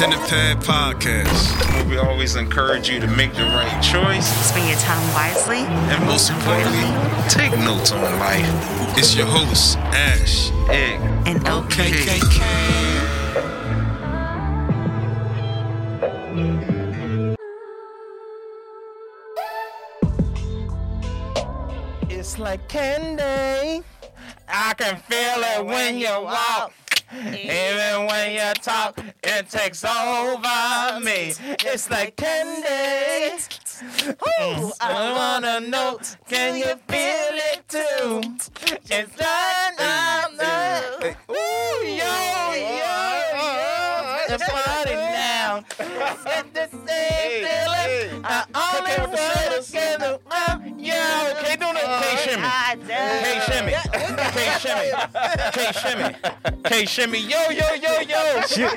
Pen and Pad Podcast. We always encourage you to make the right choice. Spend your time wisely. And most importantly, take notes on life. It's your host, Ash. Egg. And OK. It's like candy. I can feel it when you walk. Even when you talk, it takes over me. It's like candy. Ooh, I wanna know, can you feel it too? It's like, ooh, yo, yo, yo, it's party now. It's the same feeling. I only want to get the, yo, shimmy. K shimmy. K shimmy. K shimmy. K shimmy. Yo, yo, yo, yo. Yo,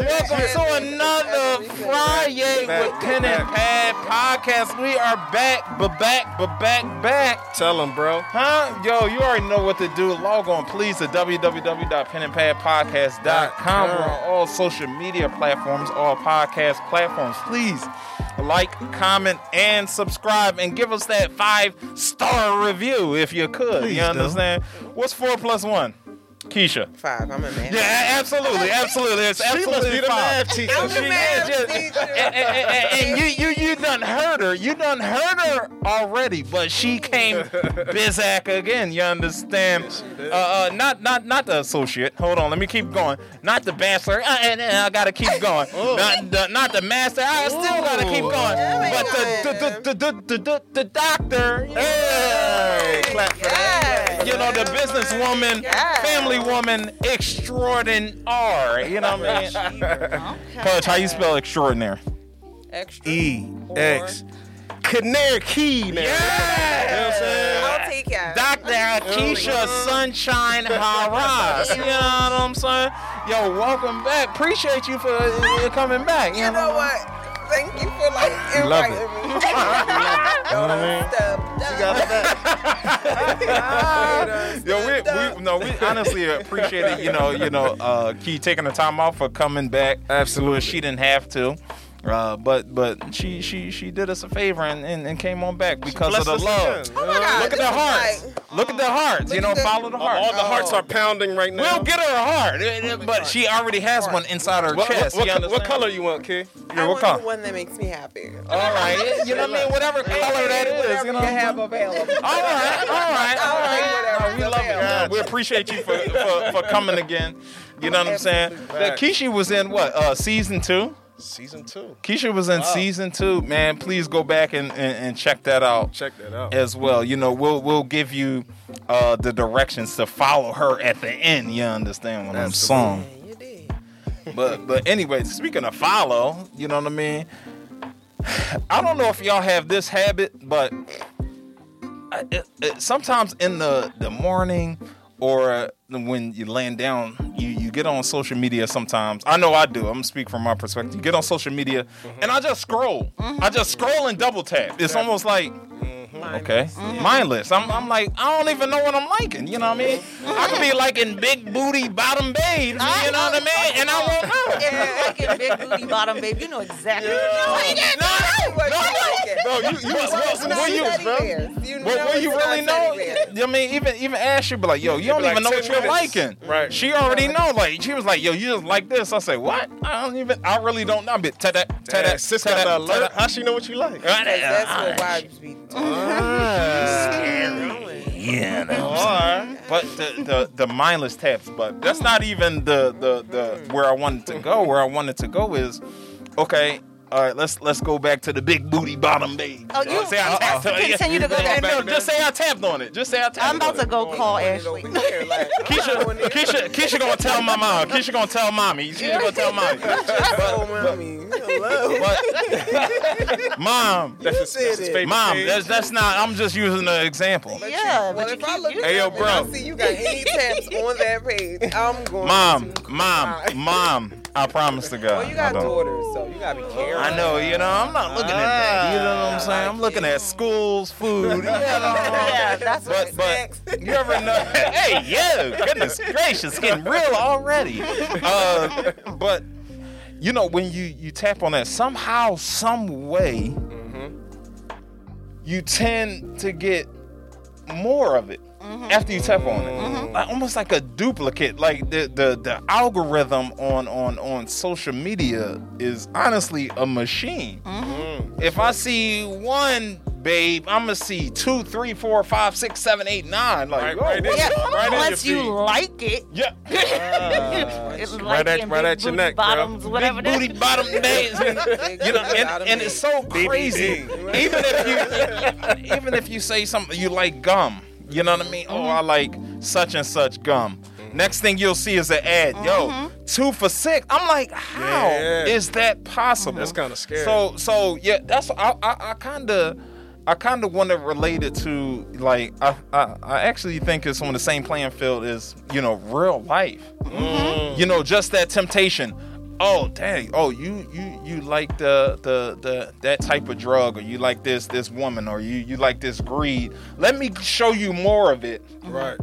welcome to another Friday with Pen and Pad podcast. We are back, but back, but back, back. Tell them, bro. Huh? Yo, you already know what to do. Log on, please, to www.penandpadpodcast.com. We're on all social media platforms, all podcast platforms. Please like, comment, and subscribe, and give us that five star review if you could. Please you understand? What's four plus one? Keisha. Five. I'm a man. Yeah, absolutely, absolutely. It's She must absolutely be the fine. math teacher. I'm the She math just- teacher. and, and- and- and you, you, you done heard her. You done heard her already, but she came Bizak again. You understand? Uh, uh, not, not, not the associate. Hold on, let me keep going. Not the bachelor. Uh, and, and I gotta keep going. not, the, not the master. I still gotta keep going. But the, the, the, the, the, the, the, the doctor. Hey, clap for that. You know, the businesswoman, Yes. family woman, extraordinaire. You know what I mean? Pudge, how you spell extraordinary? Extra. E X Canary Key now. I'll take it. Dr. Keisha Sunshine Harris. You know what I'm saying? Yo, welcome back. Appreciate you for uh, coming back. You know what? Thank you for like Love inviting it. me. Don't step down. Yo, we, we no, we honestly appreciate it. You know, you know, uh, Key taking the time off for coming back. Absolutely. She didn't have to. Uh, but but she she she did us a favor and, and, and came on back because of the love. Oh my God, Look at this the hearts. like- Look at the hearts. You know, the- follow the heart. All the hearts are pounding right now. We'll get her a heart, uh, but she already has one inside her What, what, chest. what, you what color you want, Key? I Yeah, what want color? the one that makes me happy. All right, you know what I mean. Whatever color that is, Whatever you know. you have available. All right, all right, all I'll right. take whatever No, we love it. man. We appreciate you for, for, for coming again. You know what I'm saying? Absolutely. That Keisha was in what? Uh, season two. Season two. Keisha was in season two. Man, please go back and, and, and check that out Check that out. as well. You know, we'll we'll give you uh, the directions to follow her at the end. You understand what I'm saying? Yeah, you did. But but anyway, speaking of follow, you know what I mean. I don't know if y'all have this habit, but I, it, it, sometimes in the the morning or uh, when you land down, you you get on social media. Sometimes I know I do. I'm speak from my perspective. You get on social media, mm-hmm. and I just scroll. Mm-hmm. I just scroll and double tap. It's almost like. Okay, mm-hmm. mindless. I'm, I'm like, I don't even know what I'm liking. You know what I mean? Mm-hmm. I could be liking big booty bottom babes. You know what I mean? And I won't know. If you like it big booty bottom, babe, you know exactly what you like. What you like? Bro, you, you was Wilson Will you- Seasons, bro. You Well, know will you really know? I mean, even even Ash should be like, yo, you don't even know what you're liking. Right. She already know. Like she was like, yo, you just like this. I say, what? I don't even. I really don't know. But ta-da, ta-da, That sis ta-da, alert. ta-da. How she know what you like? That's what ah, wives be Yeah, no. But the, the the mindless taps. But that's not even the the the where I wanted to go. Where I wanted to go is, okay. All right, let's let's go back to the big booty bottom babe. Oh, you- say I tapped on it. Continue to go Yeah, back. no, just say I tapped on it. Just say I tapped. I'm about on to it. go call Ashley. over here, like, Keisha, I'm doing it. Keisha, Keisha gonna tell my mom. Keisha gonna tell mommy. She's gonna tell mommy. Oh, mommy. Hello. But mom, That's his, that's his it. favorite mom, page. that's that's not. I'm just using an example. Yeah, Well, but you if I look you- Hey, yo, at and bro. I see you got any taps on that page, I'm going Mom, to mom, cry. mom. I promise to God. Well, you got I daughters, so you gotta be careful. I know, you know, I'm not looking at that. You know what I'm saying? I'm looking at schools, food. You know, Yeah, that's what but but you ever know? hey, yeah, goodness gracious, getting real already. Uh, but you know, when you you tap on that, somehow, some way, you tend to get more of it Mm-hmm. after you tap on it. Mm-hmm. Like, almost like a duplicate. Like the, the the algorithm on on on social media is honestly a machine. Mm-hmm. If I see one babe, I'm gonna see two, three, four, five, six, seven, eight, nine. Like, Right- oh, right in Yeah, right unless you like it. Yeah. It's right like at- in right at your booty neck, bro. whatever Big booty bottom days. you know, and, and it's so crazy. Even if you, even if you say something, you like gum. You know what I mean? Oh, I mm-hmm. like such and such gum. Mm-hmm. Next thing you'll see is an ad. Yo, mm-hmm. two for six. I'm like, how is Yeah. that possible? That's kinda scary. So, so yeah, that's I, I, I kind of. I kind of want to relate it to like I, I I actually think it's on the same playing field as you know real life. You know, just that temptation. Oh dang! Oh, you you you like the the the that type of drug, or you like this this woman, or you you like this greed. Let me show you more of it Right.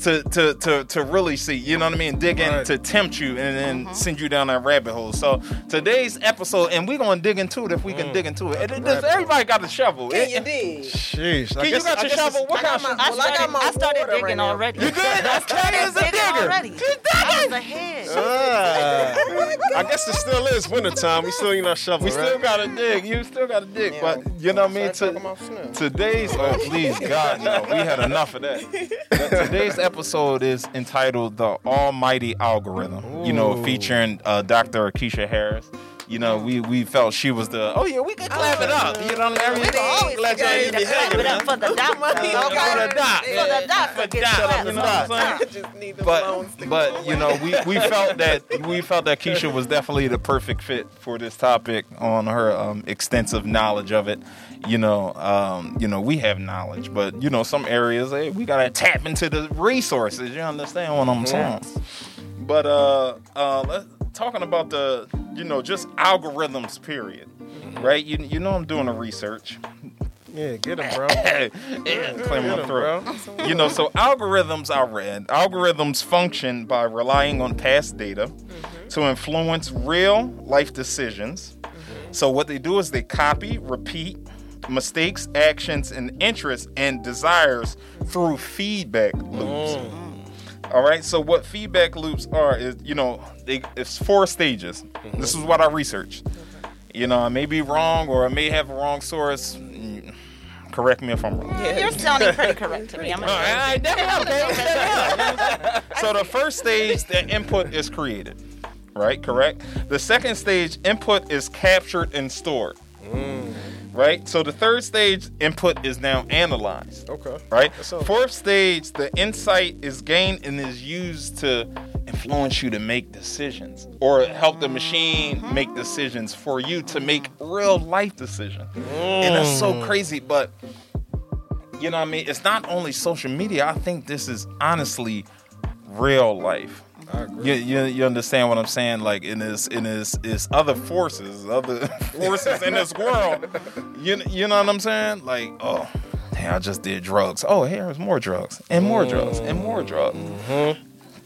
To to to to really see. You know what I mean? Dig in Right. to tempt you and then send you down that rabbit hole. So today's episode, and we're gonna dig into it if we can dig into it. And it- everybody got a shovel. Can you It- dig? Sheesh. I Can you got I your shovel? What kind of my- shovel? I Well, I got started, my I started water digging right already. You good? That's Kenny is a digger. already. I was ahead. Ah. I guess it still is wintertime. We still need our shovel, We still gotta dig. You still gotta dig. Yeah. But you know what I mean? To, today's oh please God no, we had enough of that. But today's episode is entitled "The Almighty Algorithm." You know, featuring uh, Dr. Keisha Harris. You know, we we felt she was the oh yeah we can clap it up. You know what I mean? We can always Glad y'all clap even it Clap it up for the doctor. Okay. For the doc. For the doctor. For Get doc, clapped you know all what the I'm time. I just need the but but you know we, we felt that we felt that Keisha was definitely the perfect fit for this topic on her um, extensive knowledge of it. You know, um, you know we have knowledge, but you know some areas hey, we gotta tap into the resources. You understand what I'm saying? But uh, uh, talking about the you know just algorithms, period. Right? You you know I'm doing the research. Yeah, get him, bro. yeah, clear my throat bro. you know, so algorithms I read, algorithms function by relying on past data to influence real life decisions. So what they do is they copy, repeat mistakes, actions, and interests and desires through feedback loops. All right. So what feedback loops are is, you know, they, it's four stages. This is what I researched. You know, I may be wrong or I may have a wrong source. Mm, Correct me if I'm wrong. You're sounding pretty correct to me. I'm All right, all right, definitely, okay. So the first stage, the input is created, right? Correct. The second stage, input is captured and stored, right? So the third stage, input is now analyzed, Okay. right? Sounds- Fourth stage, the insight is gained and is used to influence you to make decisions or help the machine make decisions for you to make real life decisions. And that's so mm. crazy, but you know what I mean? It's not only social media. I think this is honestly real life. You, you, you understand what I'm saying? Like in this in this is other forces, other forces in this world. You you know what I'm saying? Like oh, damn, I just did drugs. Oh, here's more drugs and more drugs and more drugs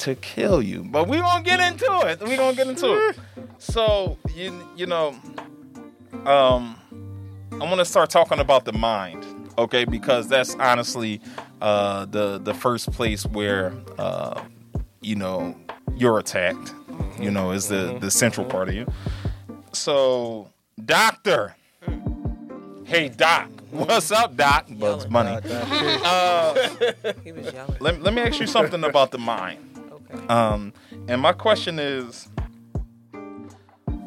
to kill you. But we gonna get into it. We gonna get into it. So you you know, um, I want to start talking about the mind, okay? Because that's honestly uh, the the first place where uh, you know you're attacked. You know, is the the central part of you. So, doctor, hey doc, what's up, doc? Bugs Bunny. Uh, He was yelling. let, let me ask you something about the mind. Okay. Um, and my question is,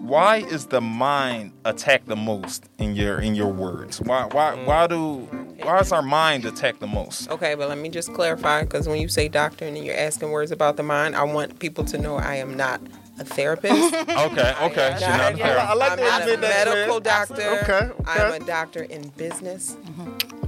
why is the mind attacked the most in your in your words? Why why mm. why do why is our mind attacked the most? Okay, but let me just clarify because when you say doctor and you're asking words about the mind, I want people to know I am not a therapist. Okay, okay, she's not a I'm therapist. I like I'm not a admit that, man. medical doctor. Okay, okay. I'm a doctor in business, mm-hmm.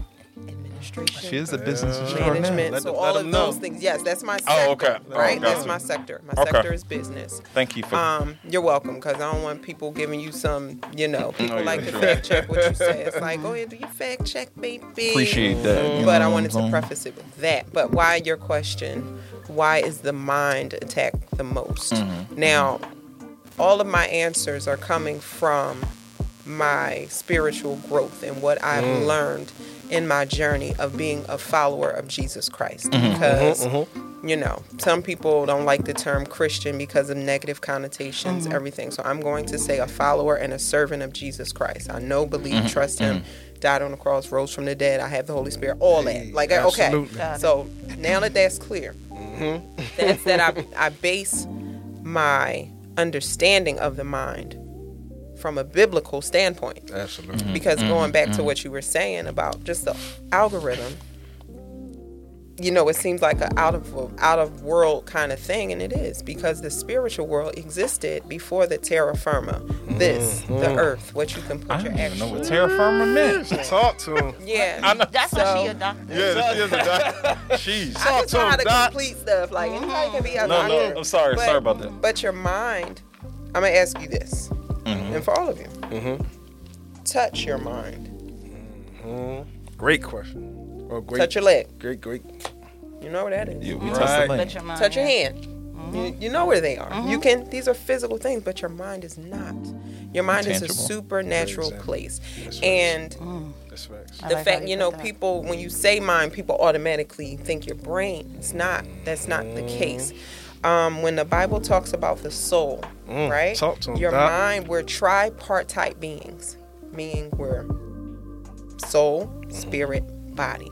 Administration. She is a business Yeah. management. Let so them- all let of them know. those things. Yes, that's my sector. Oh, okay. Oh, Right? gotcha. that's my sector. My Okay. sector is business. Thank you for Um, you're welcome, because I don't want people giving you some, you know, people Oh, yeah, like to sure. fact check what you say. It's like, go ahead, do your fact check, baby. appreciate that. But know I wanted to preface it with that. But why your question? Why is the mind attacked the most? Mm-hmm. Now, all of my answers are coming from my spiritual growth and what I've Mm. learned in my journey of being a follower of Jesus Christ. Mm-hmm. mm-hmm. Because, mm-hmm. you know, some people don't like the term Christian because of negative connotations, mm-hmm. everything. So I'm going to say a follower and a servant of Jesus Christ. I know, believe, trust Him, died on the cross, rose from the dead. I have the Holy Spirit, all that. Like, okay. absolutely. Got it. So now that that's clear, that's that I, I base my understanding of the mind from a biblical standpoint. Absolutely. Mm-hmm. Because mm-hmm. going back to mm-hmm. what you were saying about just the algorithm, you know, it seems like an out of out of world kind of thing, and it is because the spiritual world existed before the terra firma, this, the earth, what you can put I your don't even know what terra firma meant. Talk to him. Yeah, I know. That's So- why she a doctor. Yeah, she is a doc. Jeez. I just know how to Doc. complete stuff. Like anybody can be a No, doctor. no, I'm sorry. But- sorry about that. But your mind, I'm gonna ask you this, Mm-hmm. and for all of you, mm-hmm. touch your mind, mm-hmm. Great question. Oh, great. touch your leg. Great, great. You know where that is. You, we Right. touched the Touch your mind. touch your yeah. hand. You, mm-hmm. you know where they are. You can. These are physical things, but your mind is not. Your mind is a supernatural Exactly. place, That's and mm. That's facts. I the like fact you you put know that. people when you say mind, people automatically think your brain. It's not. That's not the case. Um, when the Bible talks about the soul, Mm, right? talk to your Doc. mind. We're tripartite beings, meaning we're soul, Mm-hmm. spirit, body.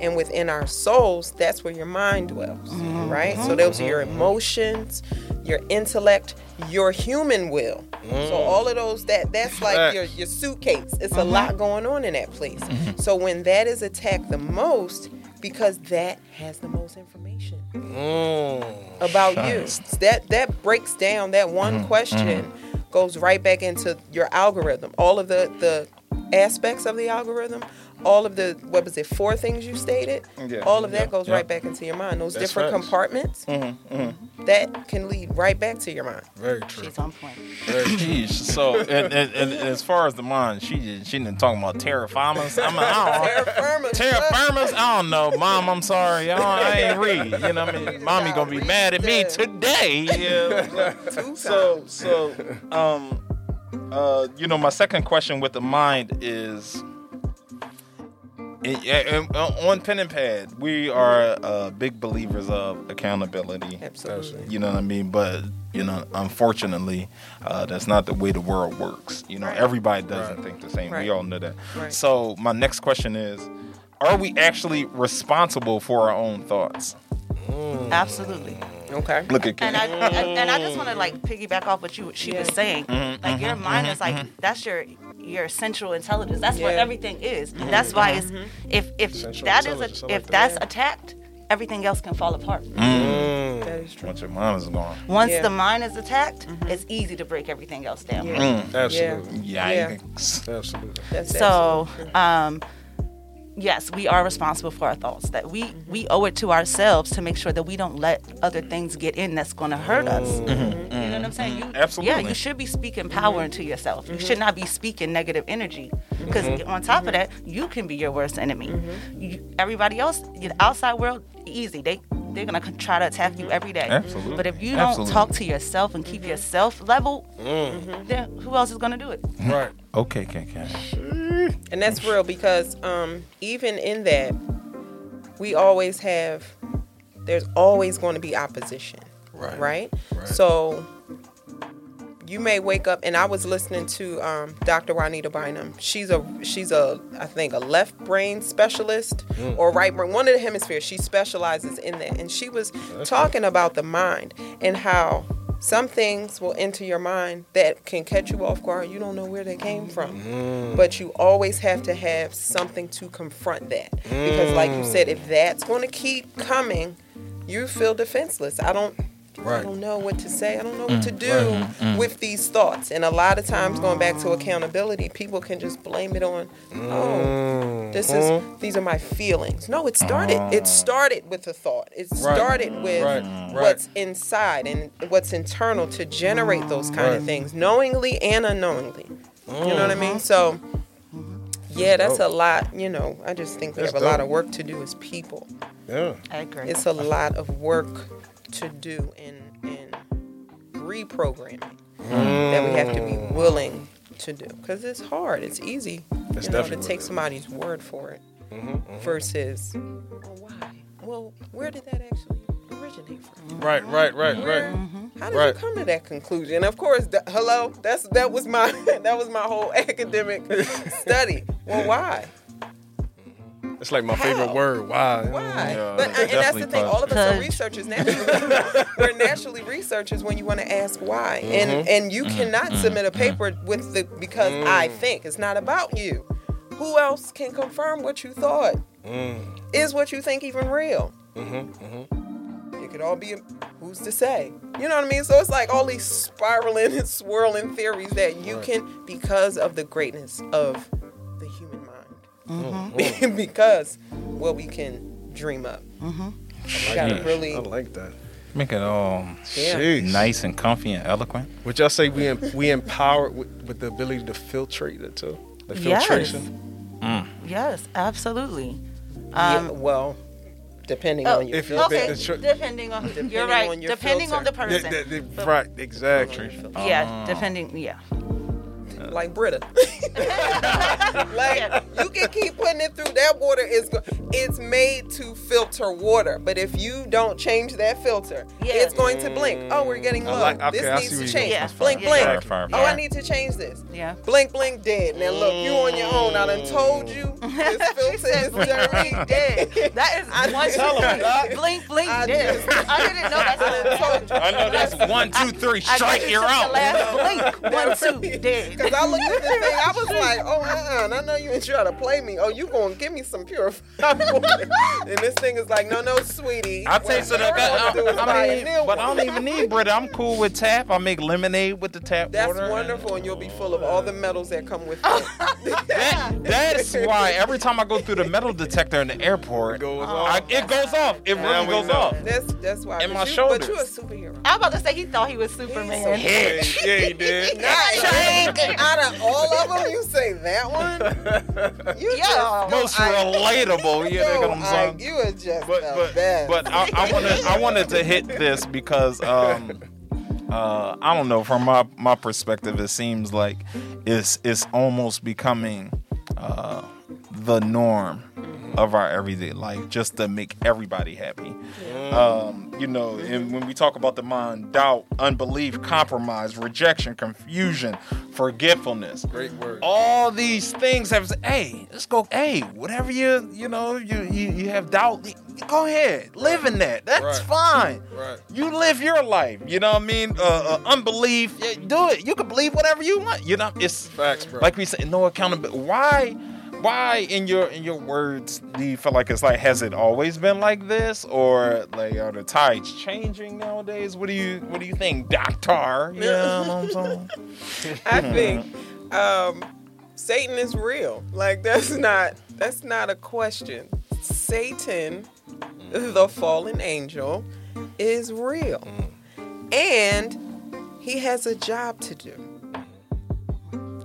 And within our souls, that's where your mind dwells, Mm-hmm. right? So those are your emotions, your intellect, your human will. So all of those that that's like your your suitcase. It's a lot going on in that place. So when that is attacked the most, because that has the most information Mm. about you. That that breaks down that one question goes right back into your algorithm. All of the the aspects of the algorithm, all of the what was it, four things you stated? Yeah. All of that Yeah. goes Yeah. right back into your mind. Those That's different facts. compartments that can lead right back to your mind. Very true. She's on point. very Jeez. So, and, and, and as far as the mind, she just- she didn't talk about terra firmas. I mean, I Terra don't. firma. Terra firmas? I don't know, Mom. I'm sorry. I, don't, I ain't read. You know, what I mean, Mommy gonna be mad at me today. Yeah. Two So, so, um, uh, you know, my second question with the mind is. It- and- and on pen and pad, we are uh, big believers of accountability. Absolutely. You know what I mean? But you know, unfortunately, uh, that's not the way the world works. You know, Right. everybody doesn't Right. think the same. Right. We all know that. Right. So my next question is: Are we actually responsible for our own thoughts? Absolutely. Okay. Look at And I Ken. and, and I just want to like piggyback off what you she was saying. Mm-hmm, Like your mm-hmm, mind is mm-hmm, like mm-hmm. that's your your central intelligence. That's what everything is. That's why it's if if Central that is intelligence, I a, like if that. that's attacked, everything else can fall apart. Mm. Mm. That is true. Once your mind is gone. Once Yeah. the mind is attacked, it's easy to break everything else down. Yeah. Mm. Absolutely. Yikes. Absolutely. That's So, absolutely um, yes, we are responsible for our thoughts. That we mm-hmm. we owe it to ourselves to make sure that we don't let other things get in that's going to hurt us. Mm-hmm. You know what I'm mm-hmm. saying? You, Absolutely. Yeah, you should be speaking power into yourself. You should not be speaking negative energy. Because on top of that, you can be your worst enemy. You, everybody else, the outside world, easy. They they're gonna try to attack you every day. Absolutely. But if you don't Absolutely. talk to yourself and keep yourself level, then who else is gonna do it? Right. Okay, okay, okay. And that's real because um, even in that, we always have, there's always going to be opposition. Right. Right? Right. So you may wake up, and I was listening to um, Dr. Juanita Bynum. She's a, she's a, I think, a left brain specialist or right brain, one of the hemispheres. She specializes in that. And she was talking about the mind and how some things will enter your mind that can catch you off guard. You don't know where they came from. Mm. But you always have to have something to confront that. Because, like you said, if that's going to keep coming, you feel defenseless. I don't. I don't know what to say. I don't know what mm, to do mm, mm. with these thoughts. And a lot of times, going back to accountability, people can just blame it on, oh, this is mm-hmm. these are my feelings. No, it started. It ah. started with a thought. It started with Right. Right. what's inside and what's internal to generate those kind of things, knowingly and unknowingly. You know what I mean? Mm-hmm. So. Yeah, that's a lot. You know, I just think we That's have a lot of work to do as people Yeah. I agree. it's a lot of work to do in in reprogramming mm. that we have to be willing to do because it's hard. It's easy, It's you know, to take somebody's word for it mm-hmm, mm-hmm. versus, well, why? Well, where did that actually originate from? Right, right, right, Where- right. Mm-hmm. How did Right. you come to that conclusion? Of course, hello. That's that was my that was my whole academic study. Well, why? It's like my favorite word. Why? Why? Yeah, but and that's the thing. All of us are researchers naturally. We're naturally researchers when you want to ask why, and mm-hmm. and you mm-hmm. cannot mm-hmm. submit a paper with the because mm. I think it's not about you. Who else can confirm what you thought? Mm. Is what you think even real? It could all be. Who's to say? You know what I mean? So it's like all these spiraling and swirling theories that you can because of the greatness of the human mind. Mm-hmm. Oh. because what we can dream up. Mm-hmm. You gotta really. I like that. Make it all Yeah. Nice and comfy and eloquent. Would y'all say we em- we empowered with, with the ability to filtrate it too? The Yes. filtration. Mm. Yes, absolutely. Yeah, Um, well, depending oh, on your if filter. okay, the tr- depending on Depending you're right. on your depending on the person. The- the- the- right, exactly. yeah, depending. Yeah. Like Brita. like you can keep putting it through. That water is go- it's made to filter water, but if you don't change that filter, Yeah. it's going to blink. Oh, we're mm. getting I low. like- okay, this needs to change. Yeah. Blink, Yeah. blink. Fire, fire, Oh, Yeah. I need to change this. Yeah. Blink, blink, dead. Now look, you on your own. I done mm. told you this filter is dirty. Dead. That is I one. tell 'em, Doc. blink, blink, I dead. just- I didn't know that's I told you. I know that's one, two, three. I Strike, just you're out. Last blink. One, two, dead. Cause I looked at the thing, I was like, oh, uh-uh, and I know you ain't trying to play me. Oh, you gonna give me some purified water? and this thing is like, no, no, sweetie. I taste it. What I, we're gonna do is buy I a mean, new but I one. don't even need Brita. I'm cool with tap. I make lemonade with the tap That's water. wonderful, and you'll be full of all the metals that come with it. That, that's why every time I go through the metal detector in the airport, It goes I- off. it goes off. It Now really goes know. off. That's that's why. And my you, shoulders. But you a superhero. I was about to say he thought he was Superman. Yeah, yeah, he did. Nice. Out of all of them, you say that one. You Yeah. just, Most I- relatable. Yeah, they yo, got them I- You are just but the but best. but I, I wanted I wanted to hit this because um uh I don't know from my my perspective it seems like it's it's almost becoming uh the norm of our everyday life just to make everybody happy. Um, you know, and when we talk about the mind, doubt, unbelief, compromise, rejection, confusion, forgetfulness, Great word. all these things have hey let's go hey whatever you you know you you, you have doubt go ahead live in that that's Right. fine Right. you live your life you know what i mean uh, uh, unbelief yeah, do it you can believe whatever you want you know it's Facts, bro. like we said no accountability why why in your in your words do you feel like it's like has it always been like this or like are the tides changing nowadays what do you what do you think doctor you know what i'm saying I think um, Satan is real. Like that's not that's not a question. Satan, the fallen angel, is real, and he has a job to do.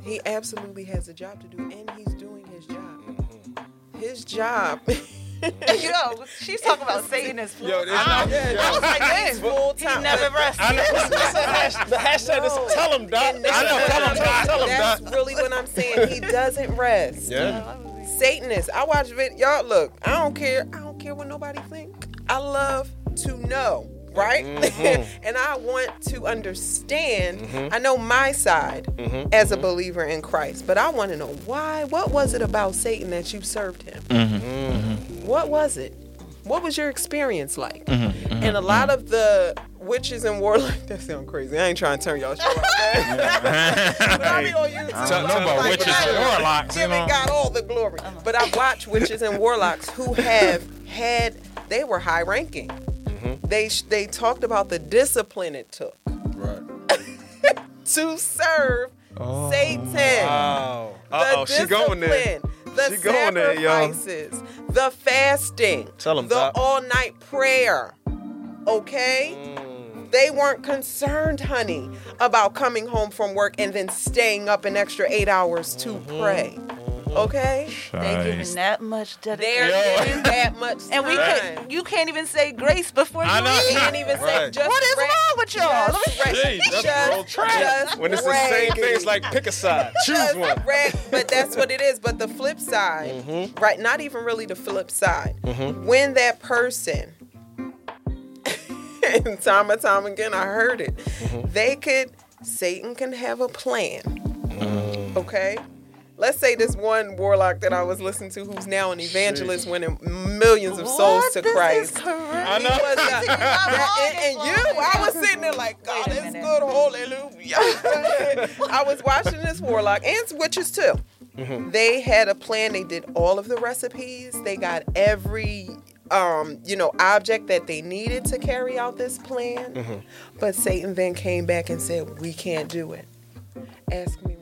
He absolutely has a job to do, and he's doing his job. His job. Yo, she's talking about Satan as Yo, this I, yo. I was like, man, full time. he time. never rests. I know. the hashtag is tell him, Doc. And that's I know. what Tell him, Doc. Tell him, That's Doc. really what I'm saying. He doesn't rest. Yeah. Satanists. I watch vid. Y'all look. I don't care. I don't care what nobody think. I love to know, right? Mm-hmm. and I want to understand. Mm-hmm. I know my side mm-hmm. as a believer in Christ, but I want to know why. What was it about Satan that you served him? What was it? What was your experience like? And a lot of the witches and warlocks. That sound crazy. I ain't trying to turn y'all show off. but I be on YouTube. I don't know about like, witches and I- warlocks, you Giving know. God all the glory. But I watch witches and warlocks who have had. They were high ranking. They sh- they talked about the discipline it took Right. to serve Satan Wow. the Uh oh, she going there. discipline, the She going there, y'all. sacrifices, the fasting, Tell 'em, the all night prayer. Okay? Mm. They weren't concerned, honey, about coming home from work and then staying up an extra eight hours to Mm-hmm. pray. Okay, They giving Nice. that much they're giving that much And we time. can you can't even say grace before you I know. eat. can't even say Right. just What is rag- wrong with y'all? just rag- Jeez, that's just- real just When it's the same raggedy. thing, it's like pick a side, choose Just one. rag- but that's what it is. But the flip side, Mm-hmm. right? Not even really the flip side. When that person, and time and time again, I heard it. Mm-hmm. They could. Satan can have a plan. Mm. Okay. Let's say this one warlock that I was listening to, who's now an evangelist, winning millions of souls What? to This Christ. correct. I know. He was a- You're not wrong, and, and you, I was sitting there like, God, Wait a it's minute. good, hallelujah. I was watching this warlock and witches too. They had a plan. They did all of the recipes. They got every, um, you know, object that they needed to carry out this plan. But Satan then came back and said, "We can't do it." Ask me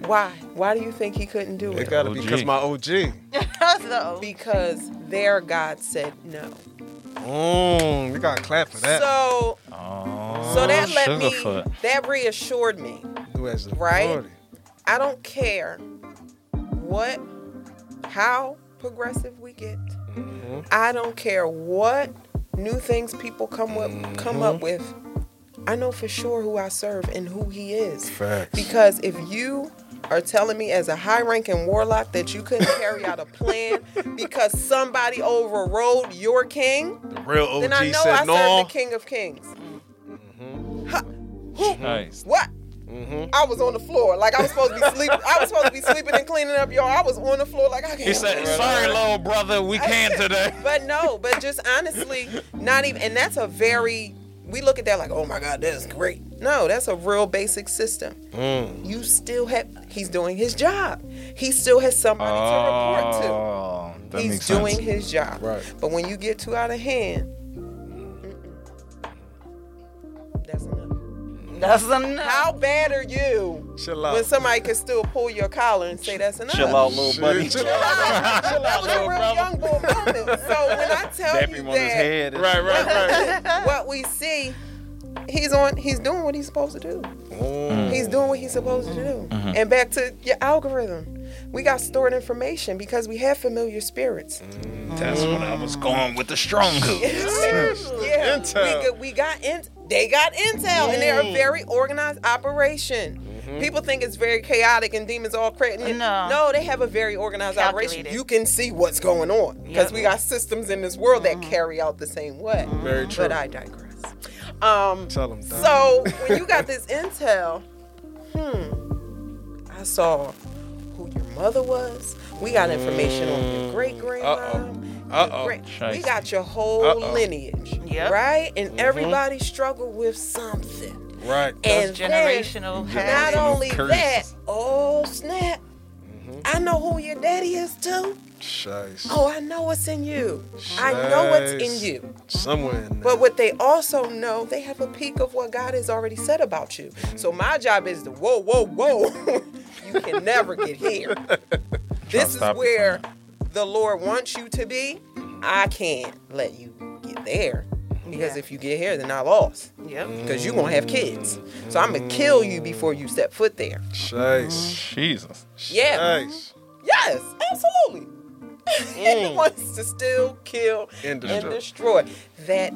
why. Why? Why do you think he couldn't do It it? gotta be OG. because my OG. So, Because their God said no. Mm, we gotta clap for that. So Oh, So that let me, Sugarfoot. that reassured me. Who has the Right? authority? I don't care what, how progressive we get. Mm-hmm. I don't care what new things people come with, come Mm-hmm. up with. I know for sure who I serve and who he is. Facts. Because if you are telling me as a high-ranking warlock that you couldn't carry out a plan because somebody overrode your king, The real OG then I know said I serve no. the King of Kings. Nice. What? Mm-hmm. I was on the floor like I was supposed to be sleeping. I was supposed to be sleeping and cleaning up, y'all. I was on the floor like I can't. He said, "Sorry, little brother, we can't today." But no, but just honestly, not even. And that's a very. We look at that like, oh my God, that's great. No, that's a real basic system. Mm. You still have. He's doing his job. He still has somebody to report to. Oh, that He's makes doing sense. his job. Right. But when you get too out of hand, that's enough. How bad are you Chill out. when somebody can still pull your collar and say that's enough? Chill out, little buddy. Chill out. That was a real young boy moment. So when I tell Tap you him on his that head. and- Right, right, right. what we see, he's on. He's doing what he's supposed to do. Mm. He's doing what he's supposed to do. And back to your algorithm, we got stored information because we have familiar spirits. That's when I was going with the strong hook. yeah, Intel. We, we got in. They got intel, and they're a very organized operation. People think it's very chaotic and demons all crazy. No. no, they have a very organized operation. You can see what's going on because Yep. we got systems in this world that carry out the same way. Very true. But I digress. Um, Tell him. Don. so when you got this intel, hmm, I saw who your mother was. We got information on your great grandma. Uh-oh. Uh-oh. We got your whole Uh-oh. lineage, Yep. right? And mm-hmm. everybody struggled with something. Right. And Those then, generational not only curses. that, oh snap! Mm-hmm. I know who your daddy is too. Shice. Oh, I know what's in you. I know what's in you. Somewhere in there. But what they also know, they have a peek of what God has already said about you. So my job is to whoa, whoa, whoa. you can never get here. This is stop you where the Lord wants you to be. I can't let you get there. Because Yeah. if you get here, then I lost. Yep. Because you're going to have kids. So I'm going to kill you before you step foot there. Shice. Mm-hmm. Jesus. Yeah. Shice. Yes, absolutely. he mm. wants to still kill And and destroy. destroy. That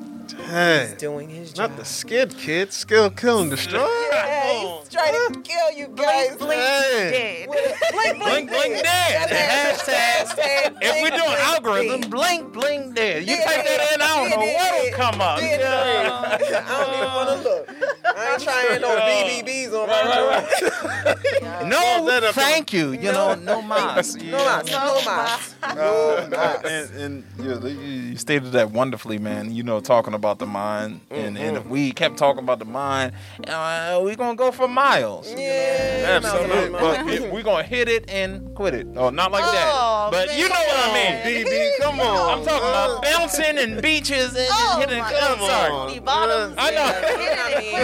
he's doing his job. Not the skid kid. Skill, kill, and destroy. Yeah, he's trying to kill you guys. Blink, Hey. dead. Blink, Blink, blink, dead. Hashtag, Hashtag. If we're doing algorithm, blink, blink, dead. You Yeah, type that in, I don't know what'll come up. Yeah, Yeah. I don't even want to look. I ain't trying no BBBs on my joint. No, that up- thank you. You know, no mas. No mas, no mas, no mas. and, and you, you you stated that wonderfully, man. You know, talking about the mind, and, and if we kept talking about the mind, uh, we're gonna go for miles. Yeah, Absolutely, no, but no, no. we're gonna hit it and quit it. Oh, not like Oh, that. But man, you know what I mean. BB, come on. I'm talking about bouncing and beaches and Oh, hitting. my I'm sorry. The bottoms. I know.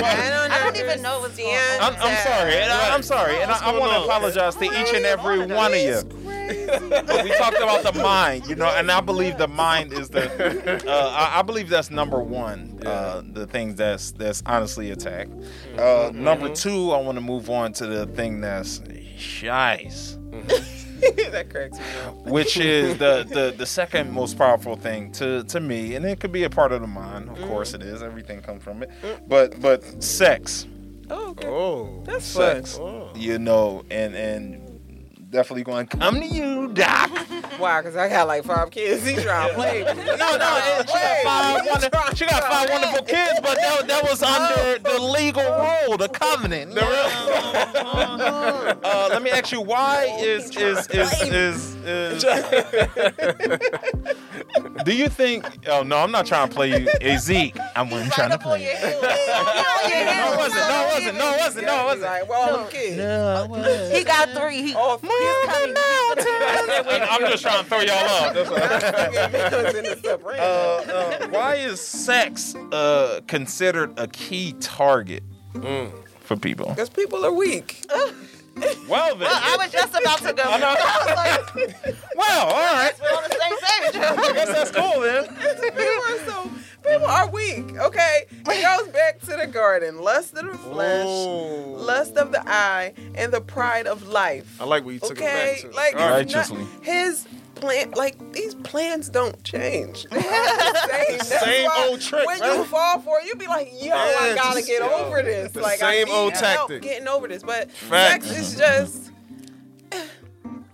I don't, I don't even know what's going on. I'm, I'm sorry, and I, I'm sorry, and I, I want to apologize to each and every one of you. But we talked about the mind, you know, and I believe the mind is the. Uh, I, I believe that's number one. Uh, the things that's that's honestly attacked. Uh, Number two, I want to move on to the thing that's shice. that cracks me up. which is the, the the second most powerful thing to to me, and it could be a part of the mind. Of mm. course, it is. Everything comes from it. But but sex, Oh, okay. Oh, That's fun. sex, Oh. you know, and and definitely going to come to you, doc. Why? Because I got like five kids. He trying to play. No, no, she got five, wonder, she got five wonderful kids, but that, that was under the legal rule, the covenant. uh, let me ask you, why is is is is, is Do you think? Oh no, I'm not trying to play you, hey, Zeke. I wasn't trying to play you. No, No, it wasn't. No, it wasn't. No, it wasn't. No, it wasn't. Like, well, all them kids. He got three. He, All he's coming. I'm just trying to throw y'all off. That's all. was in the Supreme. Uh, uh, why is sex uh, considered a key target for people? Because people are weak. Well then, Well, I was just about to go. I was like, well, all right. we're on the same page. I guess that's cool then. people are so people mm-hmm. are weak. Okay, it goes back to the garden: lust of the flesh, Oh. lust of the eye, and the pride of life. I like where you took Okay, it back to. like All right. it's not- his plan, like these plans don't change. They're the same, That's Same old trick, When right? you fall for it, you be like, "Yo, I gotta just- get yo, over this." the like same I need old help tactic. getting over this. But Facts. sex is just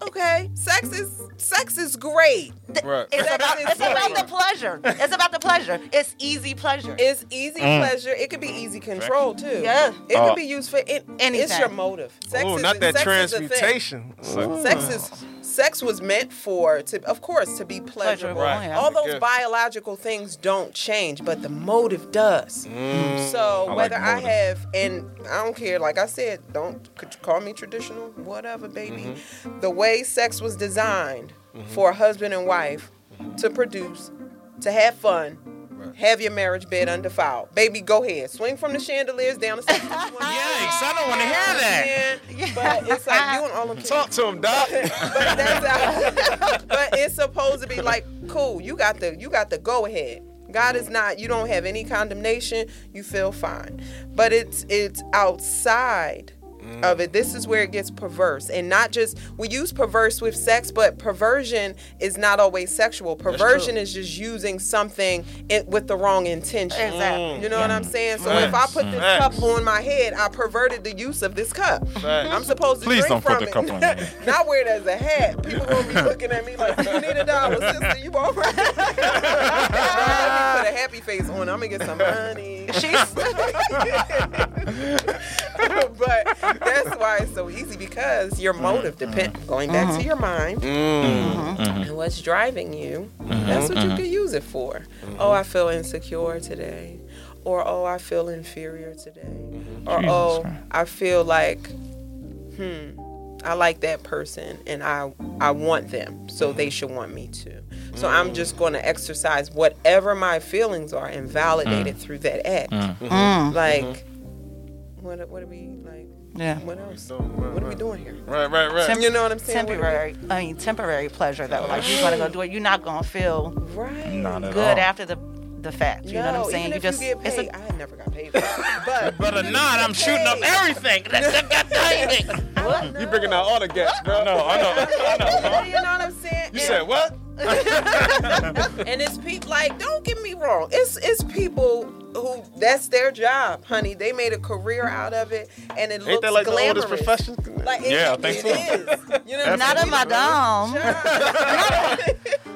okay. Sex is sex is great. Right. It's Sex about, it's about the pleasure. It's about the pleasure. It's easy pleasure. It's easy pleasure. It could be easy control too. Yeah. It Uh, could be used for it. It's your motive. Sex Oh, is, not that sex is a thing. transmutation. Sex is sex was meant for to of course to be pleasurable. Pleasurable, Right. All those biological things don't change, but the motive does. Mm. So like whether I have and I don't care, like I said, don't could call me traditional, whatever, baby. Mm-hmm. The way sex was designed for a husband and wife to produce, to have fun. Have your marriage bed undefiled. Baby, go ahead. Swing from the chandeliers down the steps. Yikes! I don't want to hear that. But it's like you and all them kids Talk to him, Doc. but that's but it's supposed to be like cool you got the you got the go ahead god is not you don't have any condemnation you feel fine but it's it's outside of it this is where it gets perverse and not just we use perverse with sex but perversion is not always sexual perversion is just using something it, with the wrong intention Exactly. Mm. you know what i'm saying so if i put this Facts. cup on my head i perverted the use of this cup Facts. i'm supposed to Please drink don't put from the it. cup on your. Not wear it as a hat. People gonna be looking at me like, you need a dollar, sister. You all right? Let me put a happy face on. I'm gonna get some money. She's but that's why it's so easy because your mm-hmm. motive depend mm-hmm. going back to mm-hmm. your mind and what's driving you. That's what you can use it for. Oh, I feel insecure today. Or oh, I feel inferior today. Or oh, Jesus oh, I feel like hmm, I like that person and I I want them, so they mm-hmm. should want me too. So I'm mm-hmm. just going to exercise whatever my feelings are and validate it mm. through that act. Mm. Mm-hmm. Mm. Like what what are we like yeah. what else? What are we doing here? Right, right, right. You know what I'm saying? What are we- temporary. I mean, temporary pleasure though. Like you're gonna go do it. You're not gonna feel Right. Not at good all. after the the fact. You know what I'm saying? even You if just you get it's paid, a, I never got paid for that. But But a nod, I'm shooting up everything. That's the goddamn thing. You bringing out all the gats, bro. No, I know. I know. you know what I'm saying? You said what? and it's people like don't get me wrong it's it's people who that's their job honey they made a career out of it and it Ain't looks that like glamorous the oldest profession? like it, Yeah, I think it so. is. you know what not a I'm saying? madame.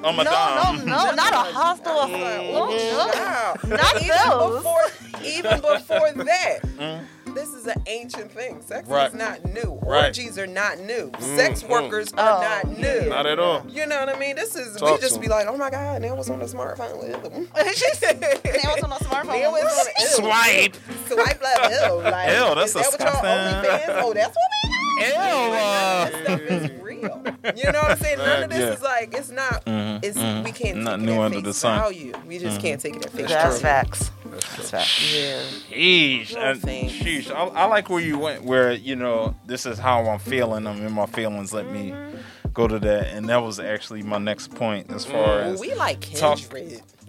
Oh, No, madame. no, no, not a hostel. of- Oh, child. Not even those. before even before that mm-hmm. This is an ancient thing sex Right. is not new Right. orgies are not new sex mm-hmm. workers are Oh, not new Not at all. you know what I mean? This is Talk we just to be 'em. like, oh my god, Neil was on the smartphone with them. They was on a smartphone. Neil was on the Swipe. swipe left. Ew, like, Ew, that's is that what disgusting. y'all OnlyFans? Oh, that's what we Ew. Like, none Uh, of this uh. stuff is real. You know what I'm saying? None of this Yeah. is like it's not. Mm-hmm. It's we can't mm-hmm. Not take new it at under face the sun. value. We just can't take it at face That's value. facts. That's facts. Yeah. Sheesh. No And thanks. sheesh. I, I like where you went, where, you know, this is how I'm feeling. I'm in my feelings. Let me mm-hmm. go to that. And that was actually my next point as far Well, as we like talk-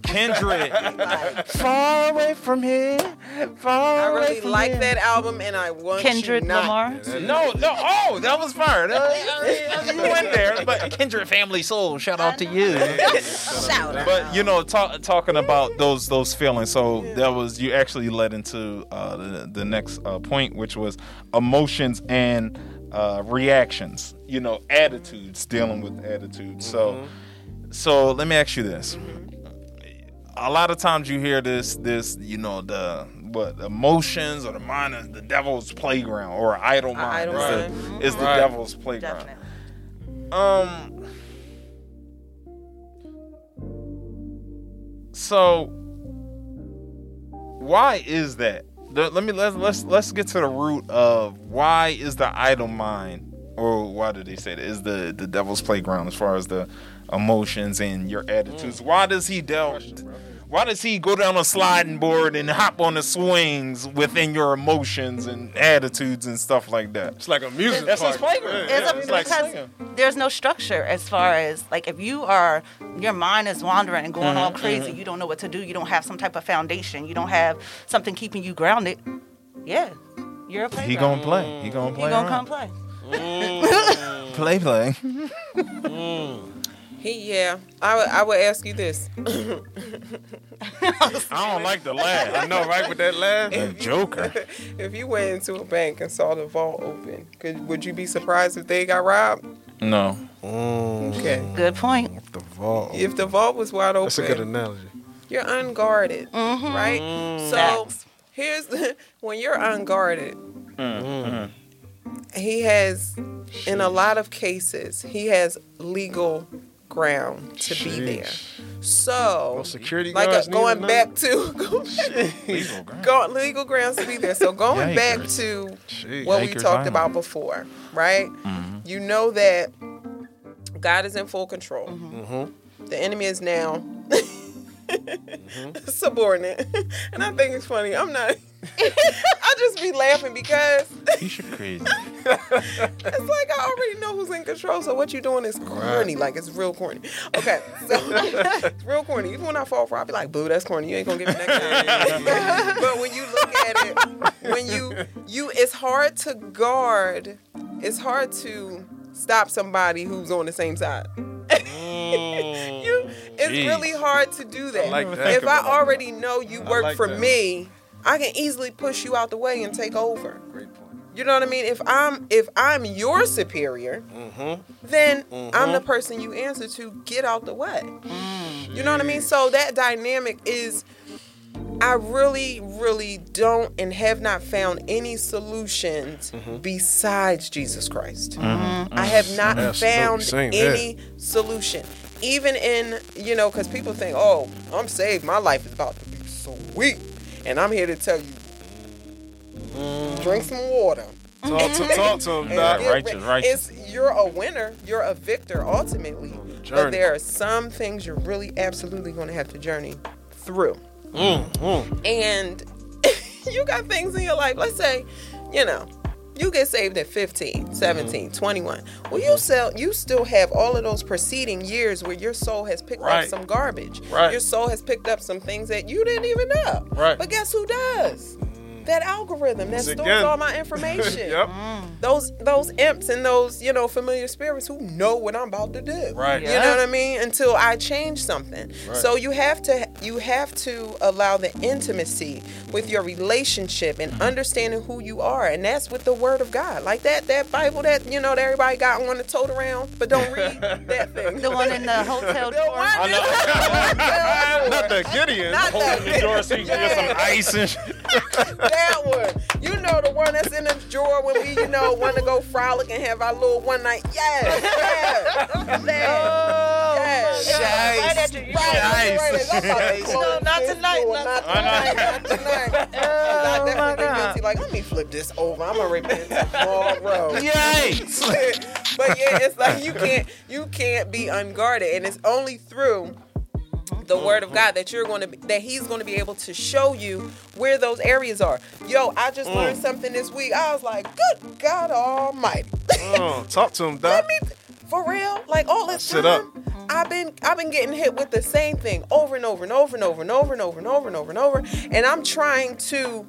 kindred. Kindred. far away from here. Far away from him. I away really from like here. that album, and I want Kendrick you not. Lamar. No, no. Oh, that was fire. That- you went there, but Kindred Family Soul. Shout out to you. Shout out. But you know, talk, talking about those those feelings. So that was you actually led into uh, the the next uh, point, which was emotions and uh, reactions. You know, attitudes, dealing with attitudes. So, so let me ask you this. A lot of times you hear this, this, you know, the what emotions or the mind is the devil's playground or idle mind idle is, mind. the, is the devil's playground. Definitely. Um. So, why is that? The- let me let's let's let's get to the root of why is the idle mind, or why did they say that is the the devil's playground as far as the emotions and your attitudes? Why does he deal? Why does he go down a sliding board and hop on the swings within your emotions and attitudes and stuff like that? It's like a music That's his park. playground. Yeah, It's yeah. a, It's like because swinging. there's no structure as far as like if you are your mind is wandering and going Mm-hmm, all crazy, mm-hmm. you don't know what to do, you don't have some type of foundation, you don't have something keeping you grounded. Yeah, you're a playground. He gonna play. He gonna play. He gonna around. come play. Mm. play play. Mm. He, yeah. I would, I would ask you this: I don't like the laugh. I know, right? With that laugh. The Joker. If you went into a bank and saw the vault open, could would you be surprised if they got robbed? No. Mm. Okay. Good point. The vault. If the vault was wide open, That's a good analogy. you're unguarded, mm-hmm. right? Mm. So Facts. here's the when you're unguarded. Mm-hmm. He has, in a lot of cases, he has legal ground to be there. So, No security like guards uh, going back to go back, go, legal grounds to be there. So going back to Jeez. what we talked Island. about before, right? You know that God is in full control. The enemy is now Mm-hmm. subordinate, and I think it's funny. I'm not. I just be laughing because You should crazy. it's like I already know who's in control. So what you doing is corny. Like it's real corny. Okay, so it's real corny. Even when I fall for, it, I'll be like, "Boo, that's corny. You ain't gonna get me next time." but when you look at it, when you you, it's hard to guard. It's hard to stop somebody who's on the same side. you, it's Jeez. really hard to do that. I like that. If I already know you work like for that. me, I can easily push you out the way and take over. Great point. You know what I mean? If I'm if I'm your superior, mm-hmm. then I'm the mm-hmm. person you answer to. Get out the way. Mm-hmm. You know what I mean? So that dynamic is. I really, really don't and have not found any solutions besides Jesus Christ. I have not Absolutely. found Same here. any solution. Even in, you know, because people think, oh, I'm saved. My life is about to be sweet. And I'm here to tell you drink some water. Talk to talk to him, And Doc. get righteous, righteous. It's you're a winner. You're a victor ultimately. But there are some things you're really absolutely going to have to journey through. Mm, And you got things in your life. Let's say, you know, you get saved at 15, 17, mm-hmm. 21. Well, you sell you still have all of those preceding years where your soul has picked up some garbage. Right. Your soul has picked up some things that you didn't even know. Right. But guess who does? Mm. That algorithm that stores again. all my information Yep. Mm. those those imps and those you know familiar spirits who know what I'm about to do. Right. You know what I mean? Until I change something. Right. So you have to you have to allow the intimacy with your relationship and understanding who you are, and that's with the Word of God. Like that that Bible that you know that everybody got one to tote around, but don't read that thing. The one in the hotel The door. one in the hotel Not the Gideon. Not that The door so you can get some ice and shit. that one. You know the one that's in the drawer when we, you know, want to go frolic and have our little one night. Yes, yes, yes, oh, yes. Yeah, right at your- Right, right, right. I'm about to Nice. close No, not tonight, door. not tonight. Not tonight. Not tonight. 'Cause I definitely been guilty. Like, let me flip this over. I'm gonna repent tomorrow. Yikes! but yeah, it's like you can't you can't be unguarded, and it's only through the mm, word of mm. God that you're going to be, that He's going to be able to show you where those areas are. Yo, I just mm. learned something this week. I was like, good God Almighty. Talk to him, Doc. Let me for real, like all this Sit time, up. I've been I've been getting hit with the same thing over and over and over and over and over and over and over and over and over, and I'm trying to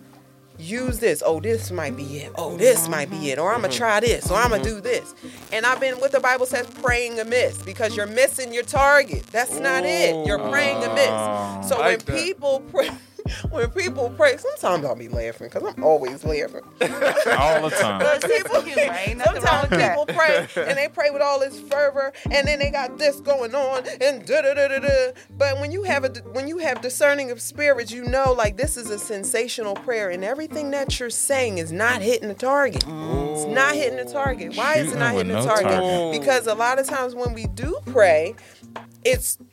use this. Oh, this might be it. Oh, this might be it. Or I'm gonna mm-hmm. try this. Or I'm gonna mm-hmm. do this. And I've been what the Bible says praying amiss because you're missing your target. That's not it. You're praying amiss. Oh, so I like when people pray. When people pray, sometimes I'll be laughing because I'm always laughing. all the time. But people, humor. Ain't nothing wrong sometimes that. people pray and they pray with all this fervor, and then they got this going on and da da da da da. But when you have a when you have discerning of spirits, you know like this is a sensational prayer, and everything that you're saying is not hitting the target. It's not hitting the target. Why is it not hitting the no target? target. Because a lot of times when we do pray, it's be-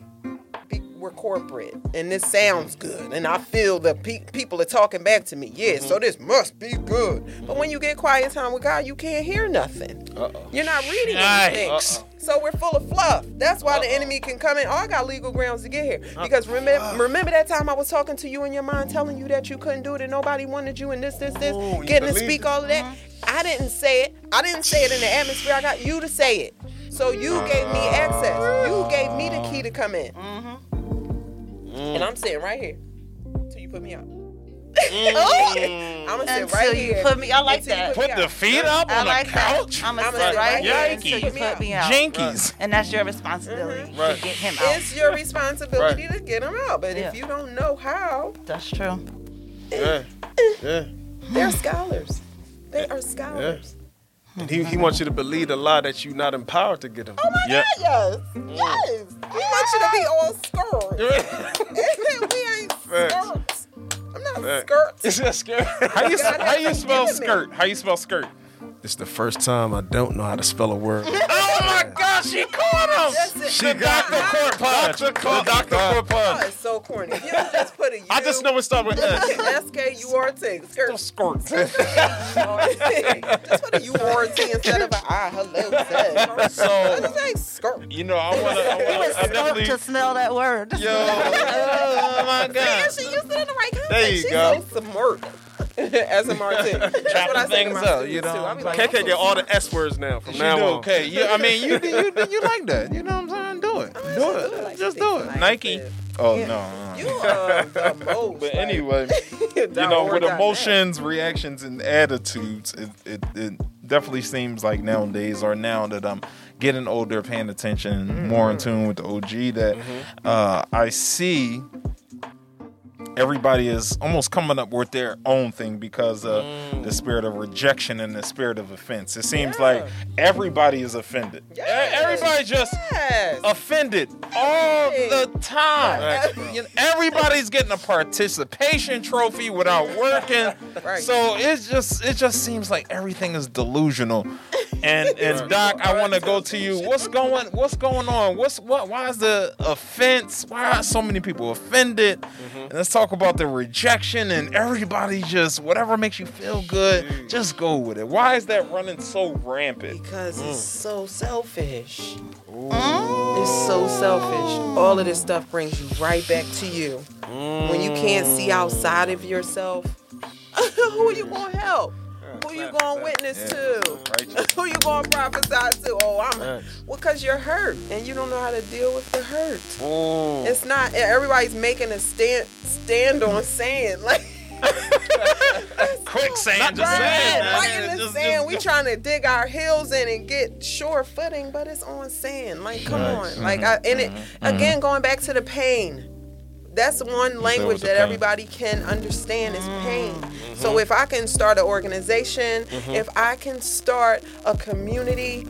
we're corporate and this sounds good and I feel the pe- people are talking back to me. Yeah, so this must be good. But when you get quiet time with God, you can't hear nothing. You're not reading anything. So we're full of fluff. That's why the enemy can come in. Oh, I got legal grounds to get here. Because remember, remember that time I was talking to you in your mind, telling you that you couldn't do it and nobody wanted you and this, this, this, Ooh, getting to speak it. all of that. I didn't say it. I didn't say it in the atmosphere. I got you to say it. So you gave me access. You gave me the key to come in. And I'm mm. sitting right here until you put me out. Mm. Oh, I'm gonna sit Until right you here. put me- I like until that. me Put the out. feet up I on like the couch. that. I'm gonna sit sit right right here here until you put put me me out. Jinkies. And that's mm-hmm. your responsibility Right. to get him out. It's your responsibility to get him out. But Yeah. if you don't know how, That's true. Yeah. Yeah. they're scholars. They are scholars. And he, he wants you to believe the lie that you're not empowered to get him. Oh my Yeah. God, yes. Yes. We want you to be all skirts. we ain't Facts. skirts. I'm not Facts. skirts. Is that skirt? How you how you has spell forgiven me. skirt? How you spell skirt? It's the first time I don't know how to spell a word. Oh my gosh, she caught him. That's it. She got Dr. Court Punch. The Dr. Court Oh, Punch. it's so corny. You just put a U, I just know it starts with S. S K U R T. Skirt. Skirt. just put a U R T instead of a I. Hello, sir. So skirt. you know, I wanna, I He wanna, was I stoked definitely. to smell that word. Yo, oh my Yeah, god. she used it in the right context. There you She's go. so smart. As a Martin. That's what I Chopping say to things up, you know. too. I be like, KK get all the S words now from She now do on. okay. Yeah, I mean, you, you you like that. You know what I'm saying? Do it. Do it. Just do it. Nike. Oh no. no. You are the most. But anyway, you know, with dot net. emotions, reactions, and attitudes, it, it, it definitely seems like nowadays, or now that I'm getting older, paying attention, and more in tune with the OG, that uh, I see everybody is almost coming up with their own thing because of mm. the spirit of rejection and the spirit of offense. It seems like everybody is offended. Yes. Everybody just Yes. offended all the time. Facts. You know, everybody's getting a participation trophy without working. Right. So it's just it just seems like everything is delusional. And and Doc, I want to go to you. What's going What's going on? What's what? Why is the offense? Why are so many people offended? Mm-hmm. And let's talk about the rejection and everybody just whatever makes you feel good, just go with it. Why is that running so rampant? Because it's mm. so selfish. It's so selfish. All of this stuff brings you right back to you. When you can't see mm. outside of yourself, who are you going to help? Who you going to witness to? Who you going to prophesy to? Oh, I'm well, because you're hurt and you don't know how to deal with the hurt. Mm. It's not everybody's making a stand stand on sand like Quicksand, just right, saying. right in the Just- sand. just- we trying to dig our heels in and get sure footing, but it's on sand. Like, come on. Like, mm-hmm. I, and it mm-hmm. again mm-hmm. going back to the pain. That's one language that everybody can understand is mm-hmm. pain. Mm-hmm. So if I can start an organization, mm-hmm. if I can start a community,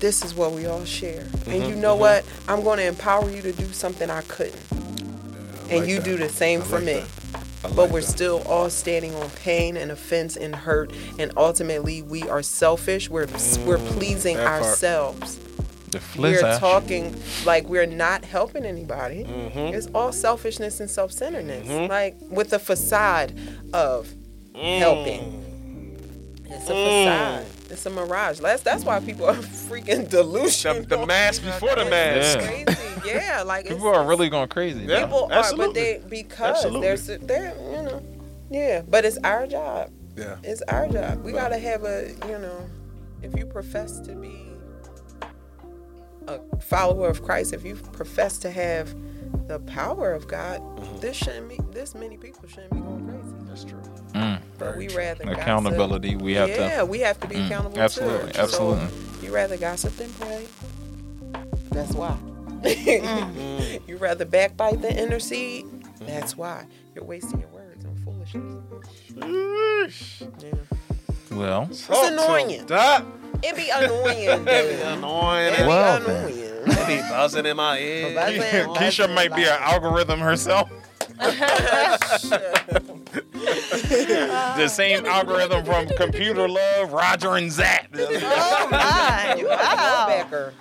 this is what we all share. And you know what? I'm going to empower you to do something I couldn't. and like you that. do the same I for like me. I But we're that. still all standing on pain and offense and hurt, and ultimately we are selfish. We're we're mm, pleasing ourselves. part. Ourselves. The We're flizz talking like we're not helping anybody. Mm-hmm. It's all selfishness and self-centeredness, like with the facade of Mm. helping. It's a facade. It's a mirage. That's that's why people are freaking delusional. The, the mask before the mask. Yeah. crazy. Yeah, like it's, People are really going crazy. Yeah. people are, but absolutely. they because Absolutely. there's they're you know, yeah. But it's our job. Yeah. It's our job. We gotta have a you know, if you profess to be a follower of Christ, if you profess to have the power of God, Mm-hmm. this shouldn't be this many people shouldn't be going crazy. That's true. But we rather gossip. Accountability. We have yeah, to. Yeah, we have to be Mm, accountable absolutely, too. absolutely. So you rather gossip than pray. That's why. Mm. you rather backbite than intercede. That's why you're wasting your words on foolishness. Yeah. Well, It's annoying. That It be annoying. dude. annoying. It be Well, then. annoying. It be buzzing in my ear. Keisha might be an algorithm herself. the same algorithm from Computer Love, Roger and Zapp. Oh my! You a Wow. throwbacker.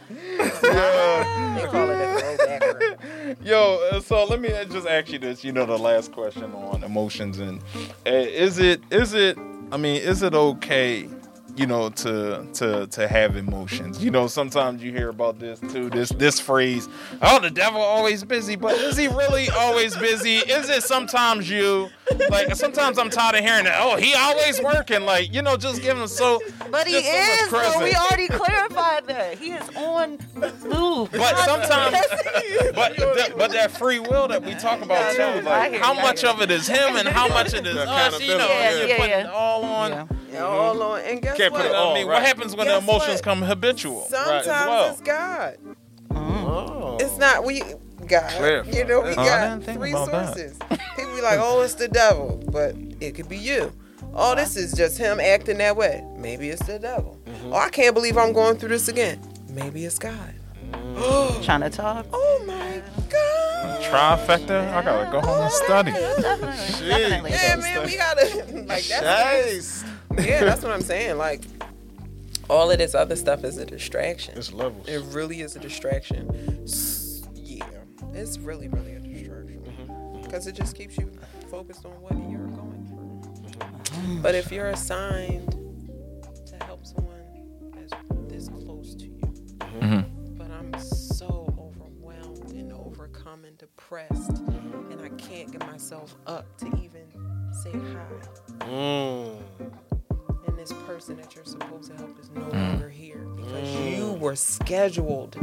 they call it a throwbacker. Yo, uh, so let me uh, just ask you this. You know, the last question on emotions and uh, is it is it? I mean, is it okay? You know, to to to have emotions. You know, sometimes you hear about this too. This this phrase, "Oh, the devil always busy," but is he really always busy? Is it sometimes you? Like sometimes I'm tired of hearing that. Oh, he always working. Like you know, just give him so. But he just so much is. though. we already clarified that he is on move. But sometimes, but that, but that free will that we talk about I too, like hear how much of it is him and how much it is us. You know, Yeah, you're yeah, putting yeah. all on. Yeah. Yeah, all on. And guess Can't put what? it I all. mean, right. what happens when Guess the emotions what? come habitual? Sometimes right, well. it's God. Oh. It's not we God. Clarify. You know, we Oh, got didn't three about that. sources. People be like, "Oh, it's the devil," but it could be you. Oh, this is just him acting that way. Maybe it's the devil. Mm-hmm. Oh, I can't believe I'm going through this again. Maybe it's God. Trying to talk. Oh my God. Trifecta. I gotta go home and study. Definitely. Definitely. Yeah, man, we gotta like that's Chase. yeah, that's what I'm saying. Like all of this other stuff is a distraction. It's levels. It really is a distraction. S- Yeah, it's really, really a distraction. Mm-hmm. Mm-hmm. Because it just keeps you focused on what you're going through. Mm-hmm. But if you're assigned to help someone that's this close to you, but I'm so overwhelmed and overcome and depressed, and I can't get myself up to even say hi. Mm. and this person that you're supposed to help is no mm. longer here because you were scheduled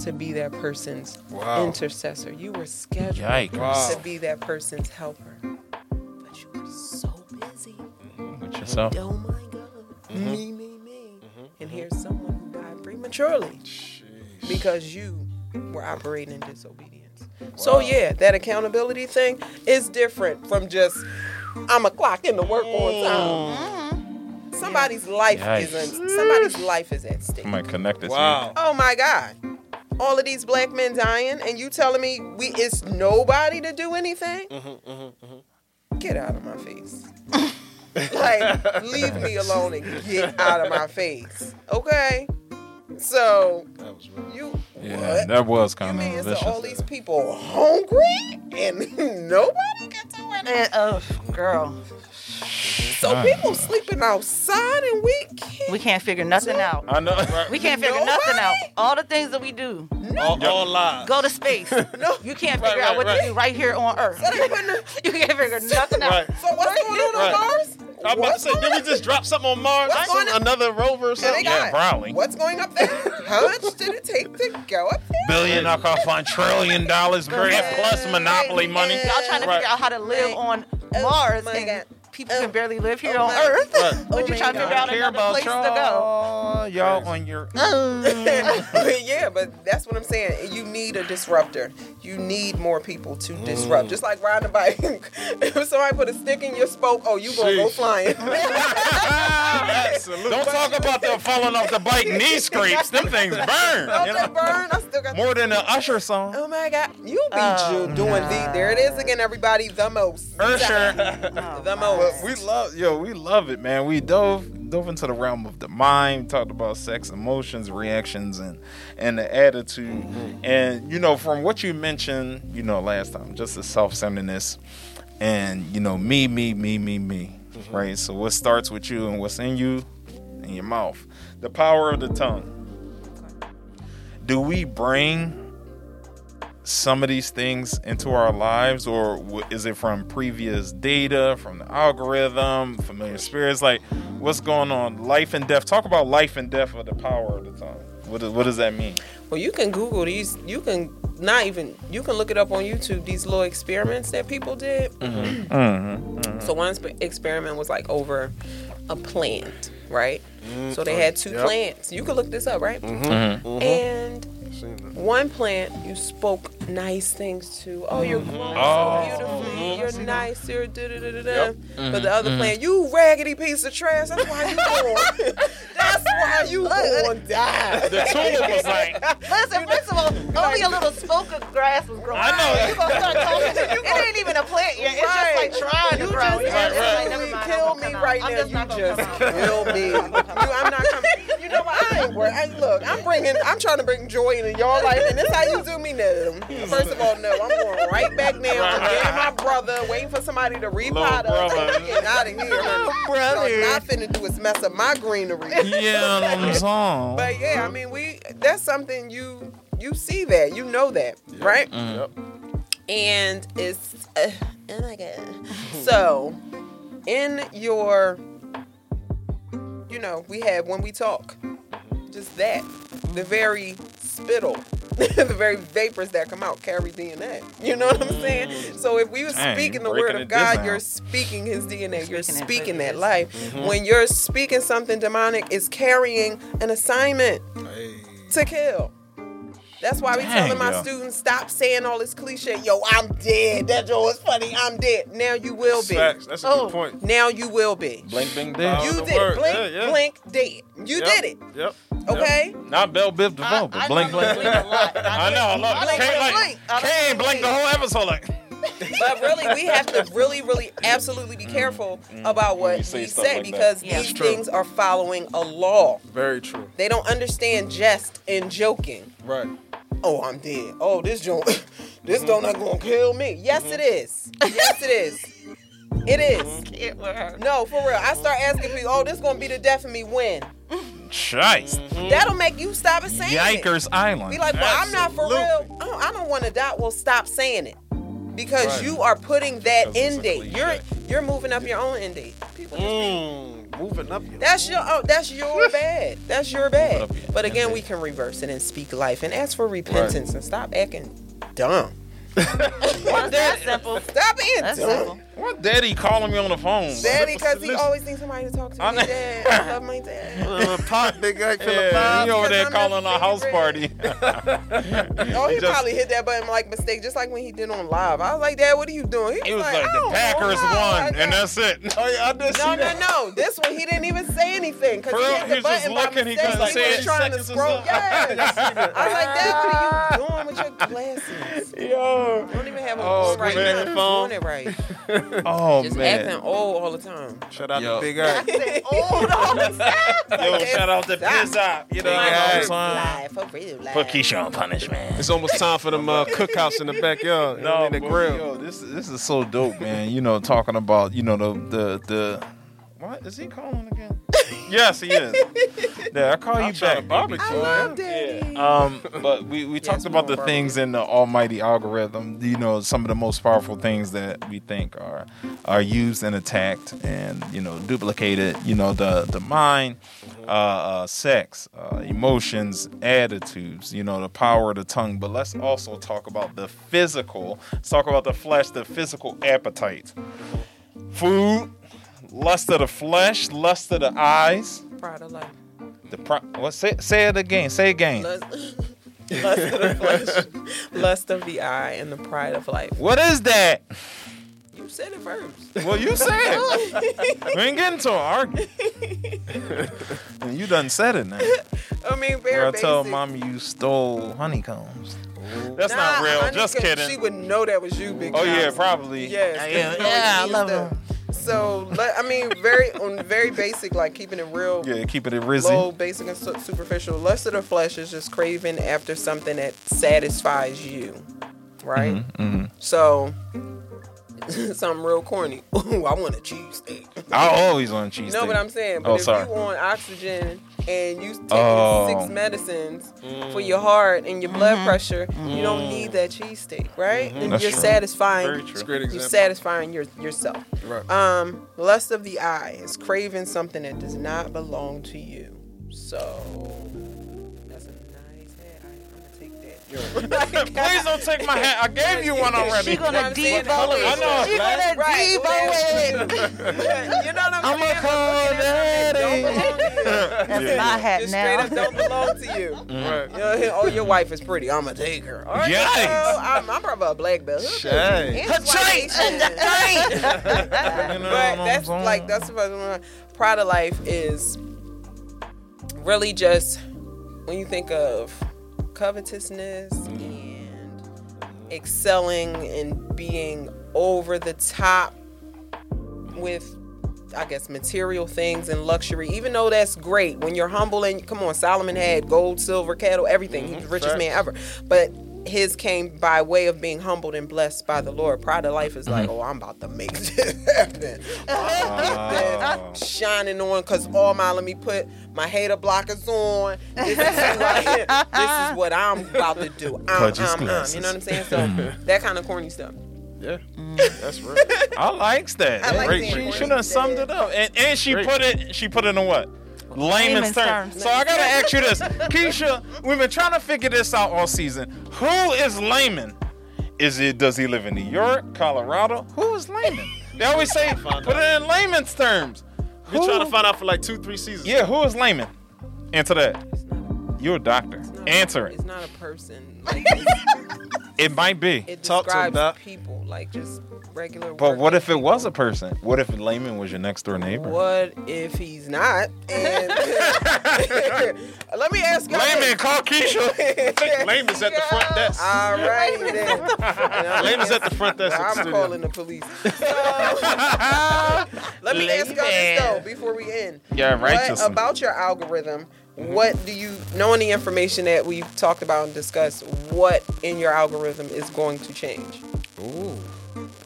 to be that person's Wow. intercessor. You were scheduled. Wow. to be that person's helper. But you were so busy. Mm-hmm. With yourself. Oh my God. Mm-hmm. Me, me, me. And here's someone who died prematurely because you were operating in disobedience. So, yeah, that accountability thing is different from just, I'm a clock in the work on mm. time. Mm-hmm. Somebody's life Yikes. isn't. Somebody's life is at stake. Somebody connected Wow. Oh my God! All of these black men dying, and you telling me we it's nobody to do anything? Mm-hmm, mm-hmm, mm-hmm. Get out of my face! like leave me alone and get out of my face, okay? So That was real. you. Yeah, what? that was kind of it's vicious. all these people hungry and nobody can do anything? And, oh, girl, So people sleeping outside and we can't. we can't figure nothing out. I know. We can't figure nothing out. All the things that we do, No. All, all lies. go to space. No. You can't Right, figure out right, what right. to do right here on Earth. So they putting the- You can't figure nothing out. Right. so what's going on Right. on Mars? I'm about to say, going did we just drop something on Mars? What's Some- going on? Another rover or something? got- probably. What's going up there? How much did it take to go up there? Billion knockoff on trillion dollars grant plus monopoly money. Y'all trying to Right. figure out how to live on Oh Mars, my and God. People Oh. can barely live here Oh on Earth. Right. But Oh you my trying to figure out care another about place to go. y'all. Y'all on your. yeah, but that's what I'm saying. You need a disruptor. You need more people to disrupt. Mm. Just like riding a bike. if somebody put a stick in your spoke, oh, you gonna go Sheesh. flying. Absolutely. Don't talk about them falling off the bike knee scrapes. Them things burn. Don't you that know? burn? I still got. More than an Usher song. Oh my God! You be Oh, ju- doing the. There it is again, everybody. The most. Usher. The oh, most. We love yo, we love it, man. We dove dove into the realm of the mind, talked about sex, emotions, reactions, and and the attitude. Mm-hmm. And you know, from what you mentioned, you know, last time, just the self centeredness and you know, me, me, me, me, me. Mm-hmm. Right. So what starts with you and what's in you, in your mouth. The power of the tongue. Do we bring some of these things into our lives, or is it from previous data, from the algorithm, familiar spirits? Like, What's going on? Life and death. Talk about life and death of the power of the tongue. What does, what does that mean? Well, you can Google these. You can not even. You can look it up on YouTube. These little experiments that people did. Mm-hmm. Mm-hmm. Mm-hmm. So one experiment was like over a plant, right? So they had two Yep. plants. You can look this up, right? And one plant you spoke nice things to. Oh, you're mm-hmm. growing Oh. so beautifully. Mm-hmm. You're nice. You're da da da da da. But the mm-hmm. other plant, you raggedy piece of trash. That's why you going. That's why you going to die. The tulip was like, Listen, first of all, only a little spoke of grass was growing. I know. You gonna start talking? It ain't even a plant yet. It's Right. just like trying to You grow. just Yeah, it's like, never absolutely mind, kill me right now. You not just kill me. You, I'm not coming. You know what? I ain't worried. Look, I'm bringing. I'm trying to bring joy into your life, and this how you do me now. First of all, no, I'm going right back now. I'm getting my brother, waiting for somebody to repot us. brother. I'm getting out of here. Brother, what I'm not finna do is mess up my greenery. yeah, I'm song. But yeah, I mean, we that's something you you see that you know that right, Yep. and it's uh, oh my god. So in your, you know, we have when we talk, just that the very spittle. the very vapors that come out carry DNA. You know what I'm saying? Mm. So if we were Dang, speaking the word of God, you're speaking his DNA. You're Speaking it, speaking breaking that it. life. Mm-hmm. When you're speaking something demonic, it's carrying an assignment to kill. That's why we Dang, telling my yo. students stop saying all this cliche. Yo, I'm dead. That joke was funny. I'm dead. Now you will be. Facts. That's a Oh. good point. Now you will be. blink, blink, dead. You did. word. Blink, Yeah, yeah. blink, dead. You Yep. did it. Yep. Okay. Not Bell Biv DeVoe, but blink, blink, blink. I know, look, Blink, can't blink, like, blink. I like can't blink the whole episode like. But really, we have to really, really, absolutely be careful about what Mm. you say we say like because Yeah. these things are following a law. Very true. They don't understand jest and joking. Right. oh, I'm dead. Oh, this joint, this donut gonna kill me. Yes, it is. Yes, it is. It is. It with her. No, for real. I start asking people, oh, this gonna be the death of me when? Shice. That'll make you stop it saying it. Yikers Island. Be like, well, I'm not for Absolutely. real. Oh, I don't want to die. Well, stop saying it. Because Right. you are putting that Because end date. You're you're moving up your own end date. People just be Mm, moving up. Your That's your oh, that's your bad. That's your bad. your But again, we can reverse it and speak life and ask for repentance and stop acting dumb. It's that simple. Stop being That's dumb. simple. What daddy calling me on the phone? Daddy, because he always needs somebody to talk to. I Me know. dad. I love my dad. uh, pot, big guy, Yeah, he over there calling a house party. Oh, he Just- probably hit that button like mistake, just like when he did on live. I was like, Dad, what are you doing? He was like, "I the Packers won, don't and that's it. Oh yeah, I did No, no, no. This one he didn't even say anything because For he real? hit He the was just button by looking, he mistake. couldn't He, say was it. trying to scroll. Yes. I was like, Dad, what are you doing with your glasses? Yo. You don't even have them Oh, on right now. You Phone. doing it right. Oh Just man. acting old all the time. Shout out Yo. to Big Eye. Old all the time. Yo, shout out to Pizza. You know Big what I'm Eye. saying? Live, for real live. Put Keisha on punishment. It's almost time for them uh, cookouts in the backyard. you No, in the grill. Yo, this this is so dope, man. You know, talking about you know the the the. What is he calling again? yes, he is. Yeah, I call you trying to back, barbecue. I love Daddy. Um, but we, we talked about the more things in the almighty algorithm. You know, some of the most powerful things that we think are are used and attacked and you know duplicated. You know, the the mind, uh, uh, sex, uh, emotions, attitudes. You know, the power of the tongue. But let's also talk about the physical. Let's talk about the flesh, the physical appetite, food. Lust of the flesh, lust of the eyes, Pride of life. the pro- what? Say, say it again. Say it again. Lust, lust of the flesh, lust of the eye, and the pride of life. What is that? You said it first. Well, you said it. we ain't getting to an argument. and you done said it now. I mean, Where very I tell mommy you stole honeycombs. That's Nah, not real. honey, Just 'cause kidding. She would know that was you, big. oh yeah, probably. Yes. Yeah, there's no yeah, I excuse love there. So, I mean, very on very basic, like keeping it real, Yeah, keeping it rizzy. low, basic, and su- superficial. Lust of the flesh is just craving after something that satisfies you, right? Mm-hmm, So, something real corny. Ooh, I want a cheesesteak. I always on cheese. You know what I'm saying? But Oh, if sorry. you on oxygen and you taking Oh. six medicines for your heart and your blood Mm-hmm. pressure, you don't need that cheesesteak, right? And That's you're true. satisfying. Very true. It's a You're satisfying your, yourself. Right. Um, lust of the eye is craving something that does not belong to you. So Please don't take my hat. I gave you one already. She gonna I'm devo it. color is it? She gonna Right. devo it. you know what I'm, I'm a saying? call But daddy. looking at that don't belong to you. That's my hat Just straight now. up don't belong to you. Right. You know, oh, your wife is pretty. I'm gonna take her. All right, Yikes. girl, I'm, I'm probably a black belt. Shame. And it's white But that's like that's what Pride of life is really just when you think of covetousness and excelling and being over the top with I guess material things and luxury, even though that's great when you're humble and come on, Solomon had gold, silver, cattle, everything. He was the richest man ever. But his came by way of being humbled and blessed by the Lord. Pride of life is like, oh, I'm about to make this happen. I'm shining on because all my let me put my hater blockers on. This is, who I am. this is what I'm about to do. I'm, Pudge I'm, I'm. glasses. You know what I'm saying? So that kind of corny stuff. Yeah. Mm. That's real. I likes that. I like She corny. should have summed it up, and and she Great. put it. She put it in what? Layman's Layman's terms. terms. So I gotta ask you this, Keisha. We've been trying to figure this out all season. Who is Layman? Is it? Does he live in New York, Colorado? Who is Layman? They always say put it in layman's terms. Been trying to find out for like two, three seasons. Yeah, who is Layman? Answer that. You're a doctor. Answer it. It's not a person. Like, It might be. it Talk to him, describes people, like just regular. But what if it was a person? What if Layman was your next door neighbor? What if he's not? And let me ask you. Layman, call Keisha. Layman's at the front desk. All right righty then. Layman's at the front desk. I'm studio. calling the police. So, let me ask y'all this though before we end. Yeah, righteous. What about your algorithm? What do you knowing the information that we've talked about and discussed? What in your algorithm is going to change? Ooh.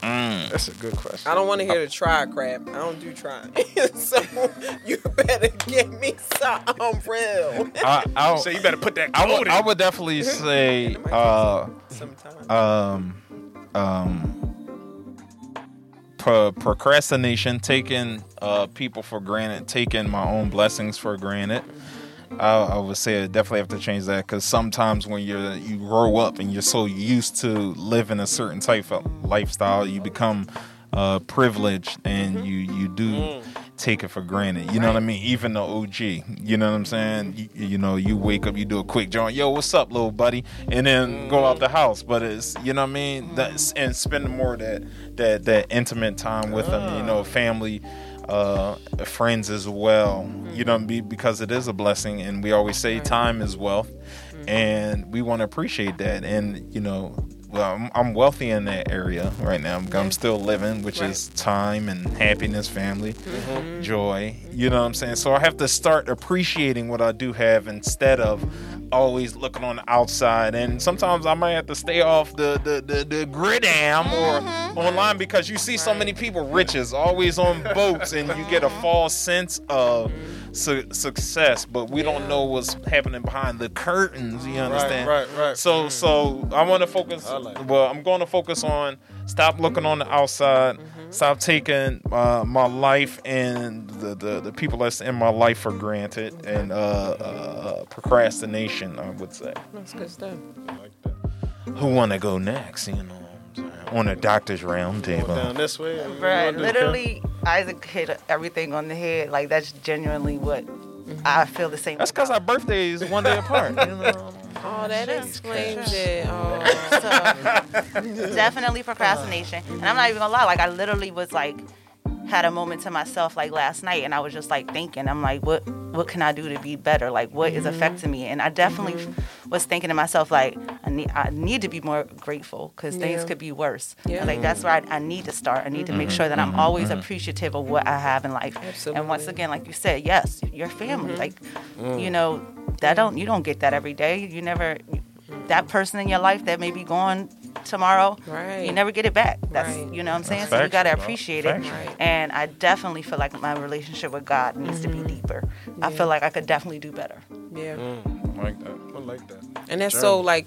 Mm. That's a good question. I don't want to hear the try crap. I don't do trying. so you better give me something real. I, I, So you better put that I would. I would definitely say, uh, um, um, pro- procrastination, taking uh, people for granted, taking my own blessings for granted. I, I would say I definitely have to change that because sometimes when you're you grow up and you're so used to living a certain type of lifestyle, you become uh, privileged and mm-hmm. you you do mm. take it for granted. You know what I mean? Even the OG, you know what I'm saying? You, you know, you wake up, you do a quick joint, yo, what's up, little buddy, and then go mm. out the house. But it's you know what I mean? That's and spend more of that that that intimate time with them. You ah. know, family uh, friends as well. You know, be, because it is a blessing, and we always say time is wealth, and we want to appreciate that. And you know, well, I'm, I'm wealthy in that area right now. I'm, I'm still living, which is time and happiness, family, joy. You know what I'm saying? So I have to start appreciating what I do have instead of always looking on the outside. And sometimes I might have to stay off the the the, the gridam or mm-hmm. online because you see so many people riches always on boats, and you get a mm-hmm. false sense of mm-hmm. su- success, but we don't know what's happening behind the curtains. You understand? right, right. So mm. so I want to focus. Like well, I'm going to focus on stop looking on the outside. Stop taking uh, my life and the, the, the people that's in my life for granted and uh, uh, procrastination. I would say. That's good stuff. Who want to go next? You know, what I'm saying? on a doctor's round Going table. down this way. Right, you wanna do- literally, Isaac hit everything on the head. Like that's genuinely what I feel the same. That's because our birthdays one day apart. You know? Oh, that explains it. Oh. So, definitely procrastination. And I'm not even gonna lie, like I literally was like had a moment to myself like last night and I was just like thinking, I'm like, what what can I do to be better? Like what is mm-hmm. affecting me? And I definitely was thinking to myself like I need I need to be more grateful because things could be worse. Yeah. Like that's where I, I need to start. I need to make mm-hmm. sure that I'm mm-hmm. always appreciative of what I have in life. Absolutely. And once again, like you said, yes, your family. Like you mm. know, that don't you don't get that every day. You never that person in your life that may be going tomorrow, Right. you never get it back. That's Right. you know what I'm saying. That's so you gotta bro. appreciate it. Right. And I definitely feel like my relationship with God needs to be mm-hmm. deeper. I feel like I could definitely do better. Yeah. Mm, I like that. I like that. And that's so like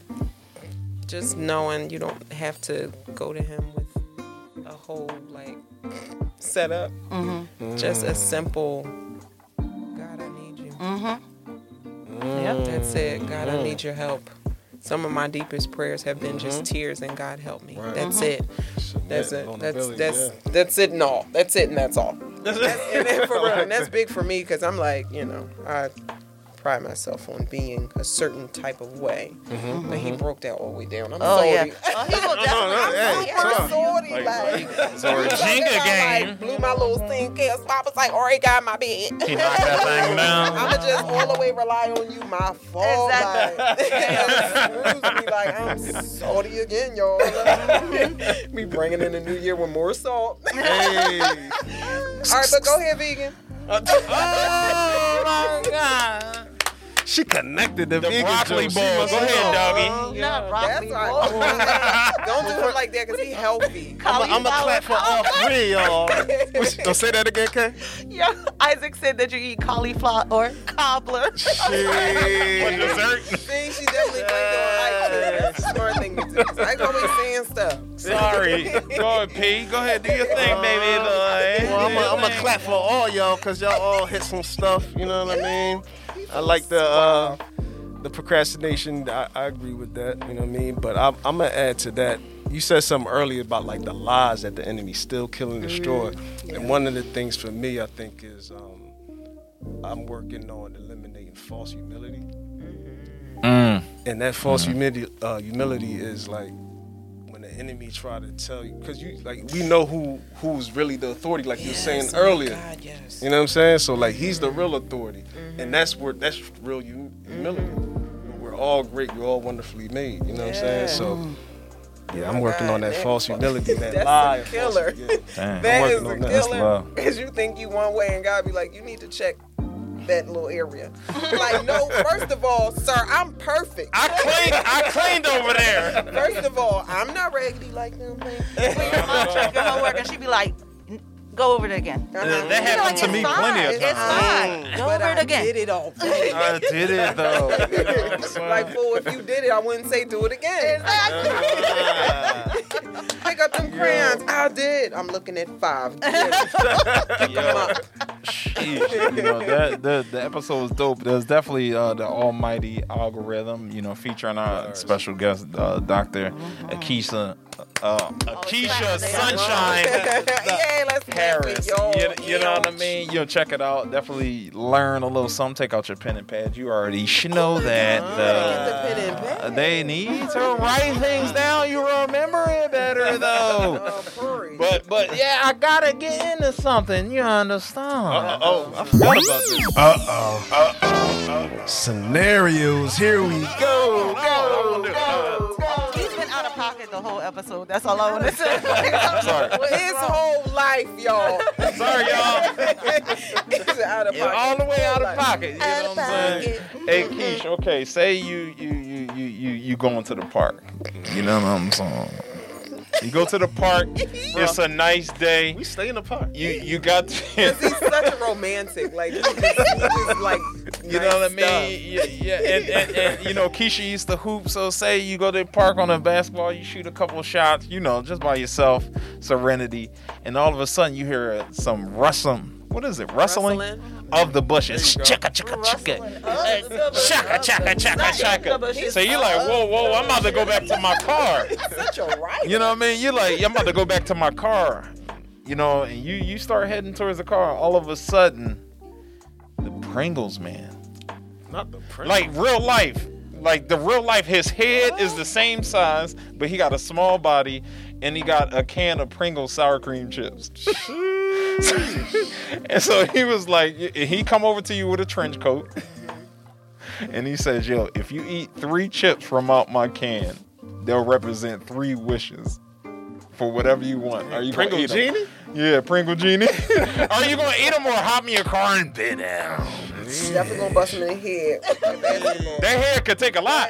just knowing you don't have to go to him with a whole like setup. Mm-hmm. Just a mm. simple God, I need you. Yep. That's it. God, I need your help. Some of my deepest prayers have been just tears and God help me. That's it. That's it. That's Vulnerability, that's yeah. that's it and all. That's it and that's all. That's, and, then for real, and that's big for me because I'm like, you know, I pride myself on being a certain type of way. Mm-hmm. But he mm-hmm. broke that all the way down. I'm Oh sorry. yeah. Oh, he will definitely. Hey, I'm come sorry, like, So a Jenga I, game. like, blew my little thing. Cause Papa's like, already got my bed. He knocked that thing down. I'ma just all the way rely on you, my fault. Exactly. Like, excuse me, like I'm salty again, y'all. Me bringing in the new year with more salt. Hey. All right, but go ahead, vegan. Oh my god. She connected the, The vegan broccoli joke. Go ahead, know. doggy. Not broccoli. That's. Don't do him like that, cause he healthy. I'm gonna clap for all three, y'all. Don't say that again, Kay. Yeah, Isaac said that you eat cauliflower or cobbler. What Shit. dessert? See, she definitely think like That's a smart thing to do. I always saying stuff. Sorry. Go ahead, P. Go ahead, do your thing, uh, baby boy. Well, I'm gonna clap for all y'all because y'all all hit some stuff. You know what I mean? I like the uh, the procrastination. I, I agree with that. You know what I mean? But I'm, I'm gonna add to that. You said something earlier about like the lies that the enemy still kill and destroy. And one of the things for me, I think, is um, I'm working on eliminating false humility. Mm. And that false humility, uh, humility is like when the enemy try to tell you, because you like we know who who's really the authority, like you were saying oh earlier. God, yes. You know what I'm saying? So like he's the mm-hmm. real authority, and mm-hmm. that's where that's real hum- humility. Mm-hmm. We're all great. We're all wonderfully made. You know what I'm saying? So yeah, I'm working on that God, false humility, that That's lie. a of false- killer. yeah. Damn. That working is a on that. That's killer. love. Because you think you one way and God be like, you need to check that little area. like, no, first of all, sir, I'm perfect. I cleaned. I cleaned over there. First of all, I'm not raggedy like them. man. Your mom check your homework and she'd be like, "N- "Go over it again." Uh-huh. That You're happened like, to "It's me fine. plenty of times. It's times. fine. Go But over it again. did it already. I did it though. You know what I'm saying? like, fool, if you did it, I wouldn't say do it again. Exactly. Pick up them crayons. I did. I'm looking at five. Get 'em. Pick 'em up. Sheesh. you know that the the episode was dope. There's definitely uh, the almighty algorithm, you know, featuring our special guest, uh, Doctor Akeisha, uh, Akeisha Sunshine yeah, let's Harris. Yo, You, you know what I mean? You know, check it out. Definitely learn a little something. Take out your pen and pad. You already should know that. Get the Uh, they need to write things down. You remember it better though. But but yeah, I gotta get into something. You understand? Uh oh, I forgot about this. Uh oh. Uh oh. Scenarios. Here we go. Go. Go. He's been out of pocket the whole episode. That's all I want to say. Sorry. His whole life, y'all. Sorry, y'all. He's out of pocket. all the way out of pocket. You know Out what I'm saying? Hey, Keish. Okay, say you you you you you you going to the park. You know what I'm saying? You go to the park. It's a nice day. We stay in the park. You you got. He's such a romantic. Like, he just, he just like, You know what I mean? Yeah, yeah. And, and, and you know, Keisha used to hoop. So say you go to the park on a basketball, you shoot a couple of shots, you know, just by yourself, serenity, and all of a sudden you hear uh, some rustling. What is it? Rustling, Rustling. of the bushes. Chicka chicka chicka. Chaka chaka chaka chaka. So you're like, whoa whoa, I'm about to go back to my car. Such a right. You know what I mean? You're like, I'm about to go back to my car. You know, and you you start heading towards the car. All of a sudden, the Pringles man Not the print. like real life. Like the real life, his head is the same size, but he got a small body and he got a can of Pringles sour cream chips. and so he was like, he come over to you with a trench coat, and he says, "Yo, if you eat three chips from out my can, they'll represent three wishes." For whatever you want. Are you Pringle gonna eat 'em? Genie? Yeah, Pringle Genie. Are you gonna eat them or hop in your car and bid down? Definitely gonna bust him in the head. That hair could take a lot.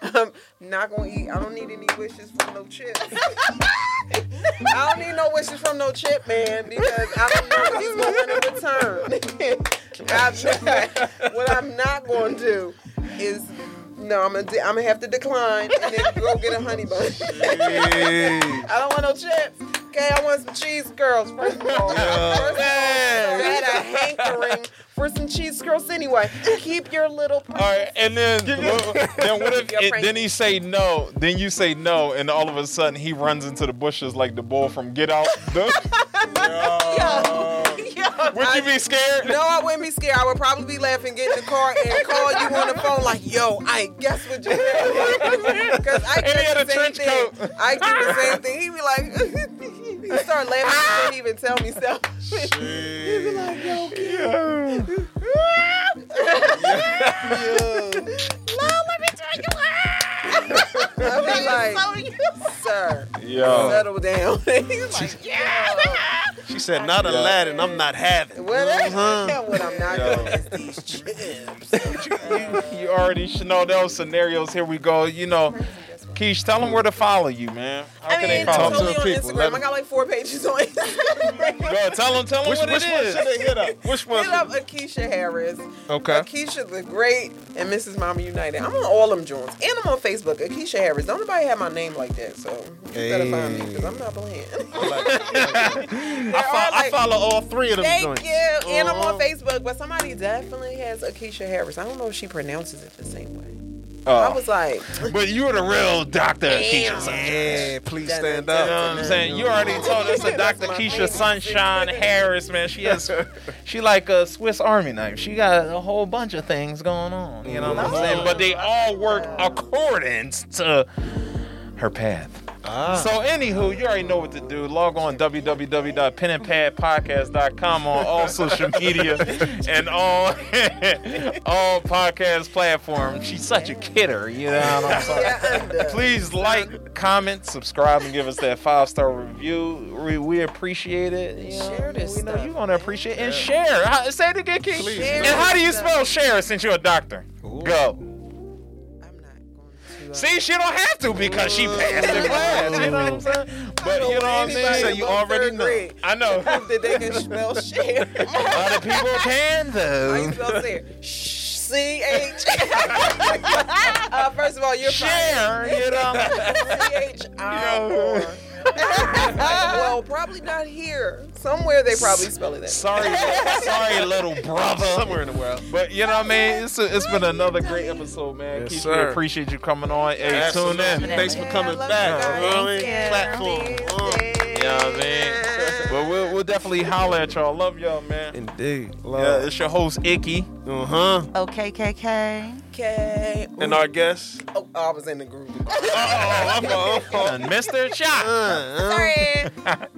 I'm um, not gonna eat. I don't need any wishes from no chip. I don't need no wishes from no chip, man, because I don't know what he's going to return. I, what I'm not going to do is. No, I'm gonna, de- I'm gonna have to decline and then go get a honey bun. I don't want no chips. Okay, I want some cheese curls. First of all, first of all, I had a hankering for some cheese curls anyway. Keep your little. All right, and then what, then what if it, then he say no? Then you say no, and all of a sudden he runs into the bushes like the bull from Get Out. Would you be scared? No, I wouldn't be scared. I would probably be laughing, get in the car, and call you on the phone like, "Yo, I guess what you Because I did the same trench thing. coat. I do the same thing. He'd be like, he start laughing. He didn't even tell me stuff. He'd be like, "Yo, I'd be like, sir, Yo, settle down." He's like, She said, "Not Aladdin. I'm not having." "What? Uh-huh. What I'm not doing is these chips." you already should know those scenarios. Here we go. You know, Keish, tell them where to follow you, man. How I can they mean, follow totally you? to on the people. Instagram. Let I got like four pages on Instagram. Go, tell them, tell them Which, what which it one is. should they hit up? Which one? Hit up Akeisha Harris. Okay. Akeisha the Great and Mrs. Mama United. I'm on all them joints. And I'm on Facebook. Akeisha Harris. Don't nobody have my name like that, so you better find me because I'm not playing. I, fo- I follow all three of them Thank joints. you. And I'm Uh-huh. on Facebook, but somebody definitely has Akeisha Harris. I don't know if she pronounces it the same way. Oh. I was like, But you're the real Dr. Damn. Keisha. Yeah, please stand up. You know what I'm saying? You already told us that Dr. Keisha. Sunshine Harris, man. She has, she like a Swiss Army knife. She got a whole bunch of things going on. You know what I'm saying? But they all work according to her path. Ah. So, anywho, you already know what to do. Log on www.penandpadpodcast.com on all social media and all all podcast platforms. She's such a kidder, you know what I'm saying? yeah, and, Please like, comment, subscribe, and give us that five star review. We, we appreciate it. you know. Share this We know stuff. you're gonna appreciate it. and share. How, say it again, Keith. Share And how do you spell share since you're a doctor? Go. See, she don't have to because she passed the class. You know what I'm saying? But you know what I mean. Anybody So you already know. grade I know. prove that they can spell share. Other people can How though. you spell share? C H. Uh, first of all, you're Share, you know. C H R. Well, probably not here. Somewhere they probably spell it that. Sorry, sorry, little brother. Somewhere in the world. But you know what I mean? It's, it's been another great episode, man. Yes, Keith, sir. we appreciate you coming on. Hey, Absolutely. tune in. Thanks for coming Yeah, back. you You know what I mean? Platform. You know what I mean? But we'll, we'll definitely holler at y'all. Love y'all, man. Indeed. Yeah, it's your host, Icky. Uh huh. Okay, KK. Okay. And our guest. Oh, I was in the group. oh, I'm missed Mr. Chop. Uh, Sorry.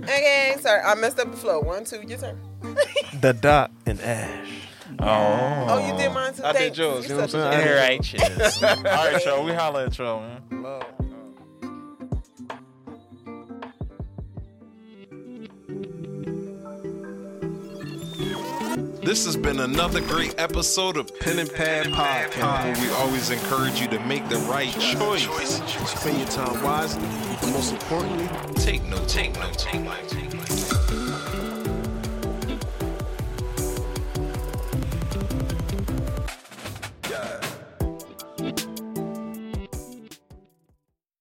okay, sorry. I messed up the flow. One, two, your turn. the Dot and Ash. Oh. Oh, you did mine too. I did Thanks. yours, you know You're what I'm such a saying? All right, cheers. All right, y'all. We holler at y'all, man. Love. This has been another great episode of Pen and Pad Podcast, we always encourage you to make the right choice. Spend your time wisely. And most importantly, Take no, take no, take no, take no.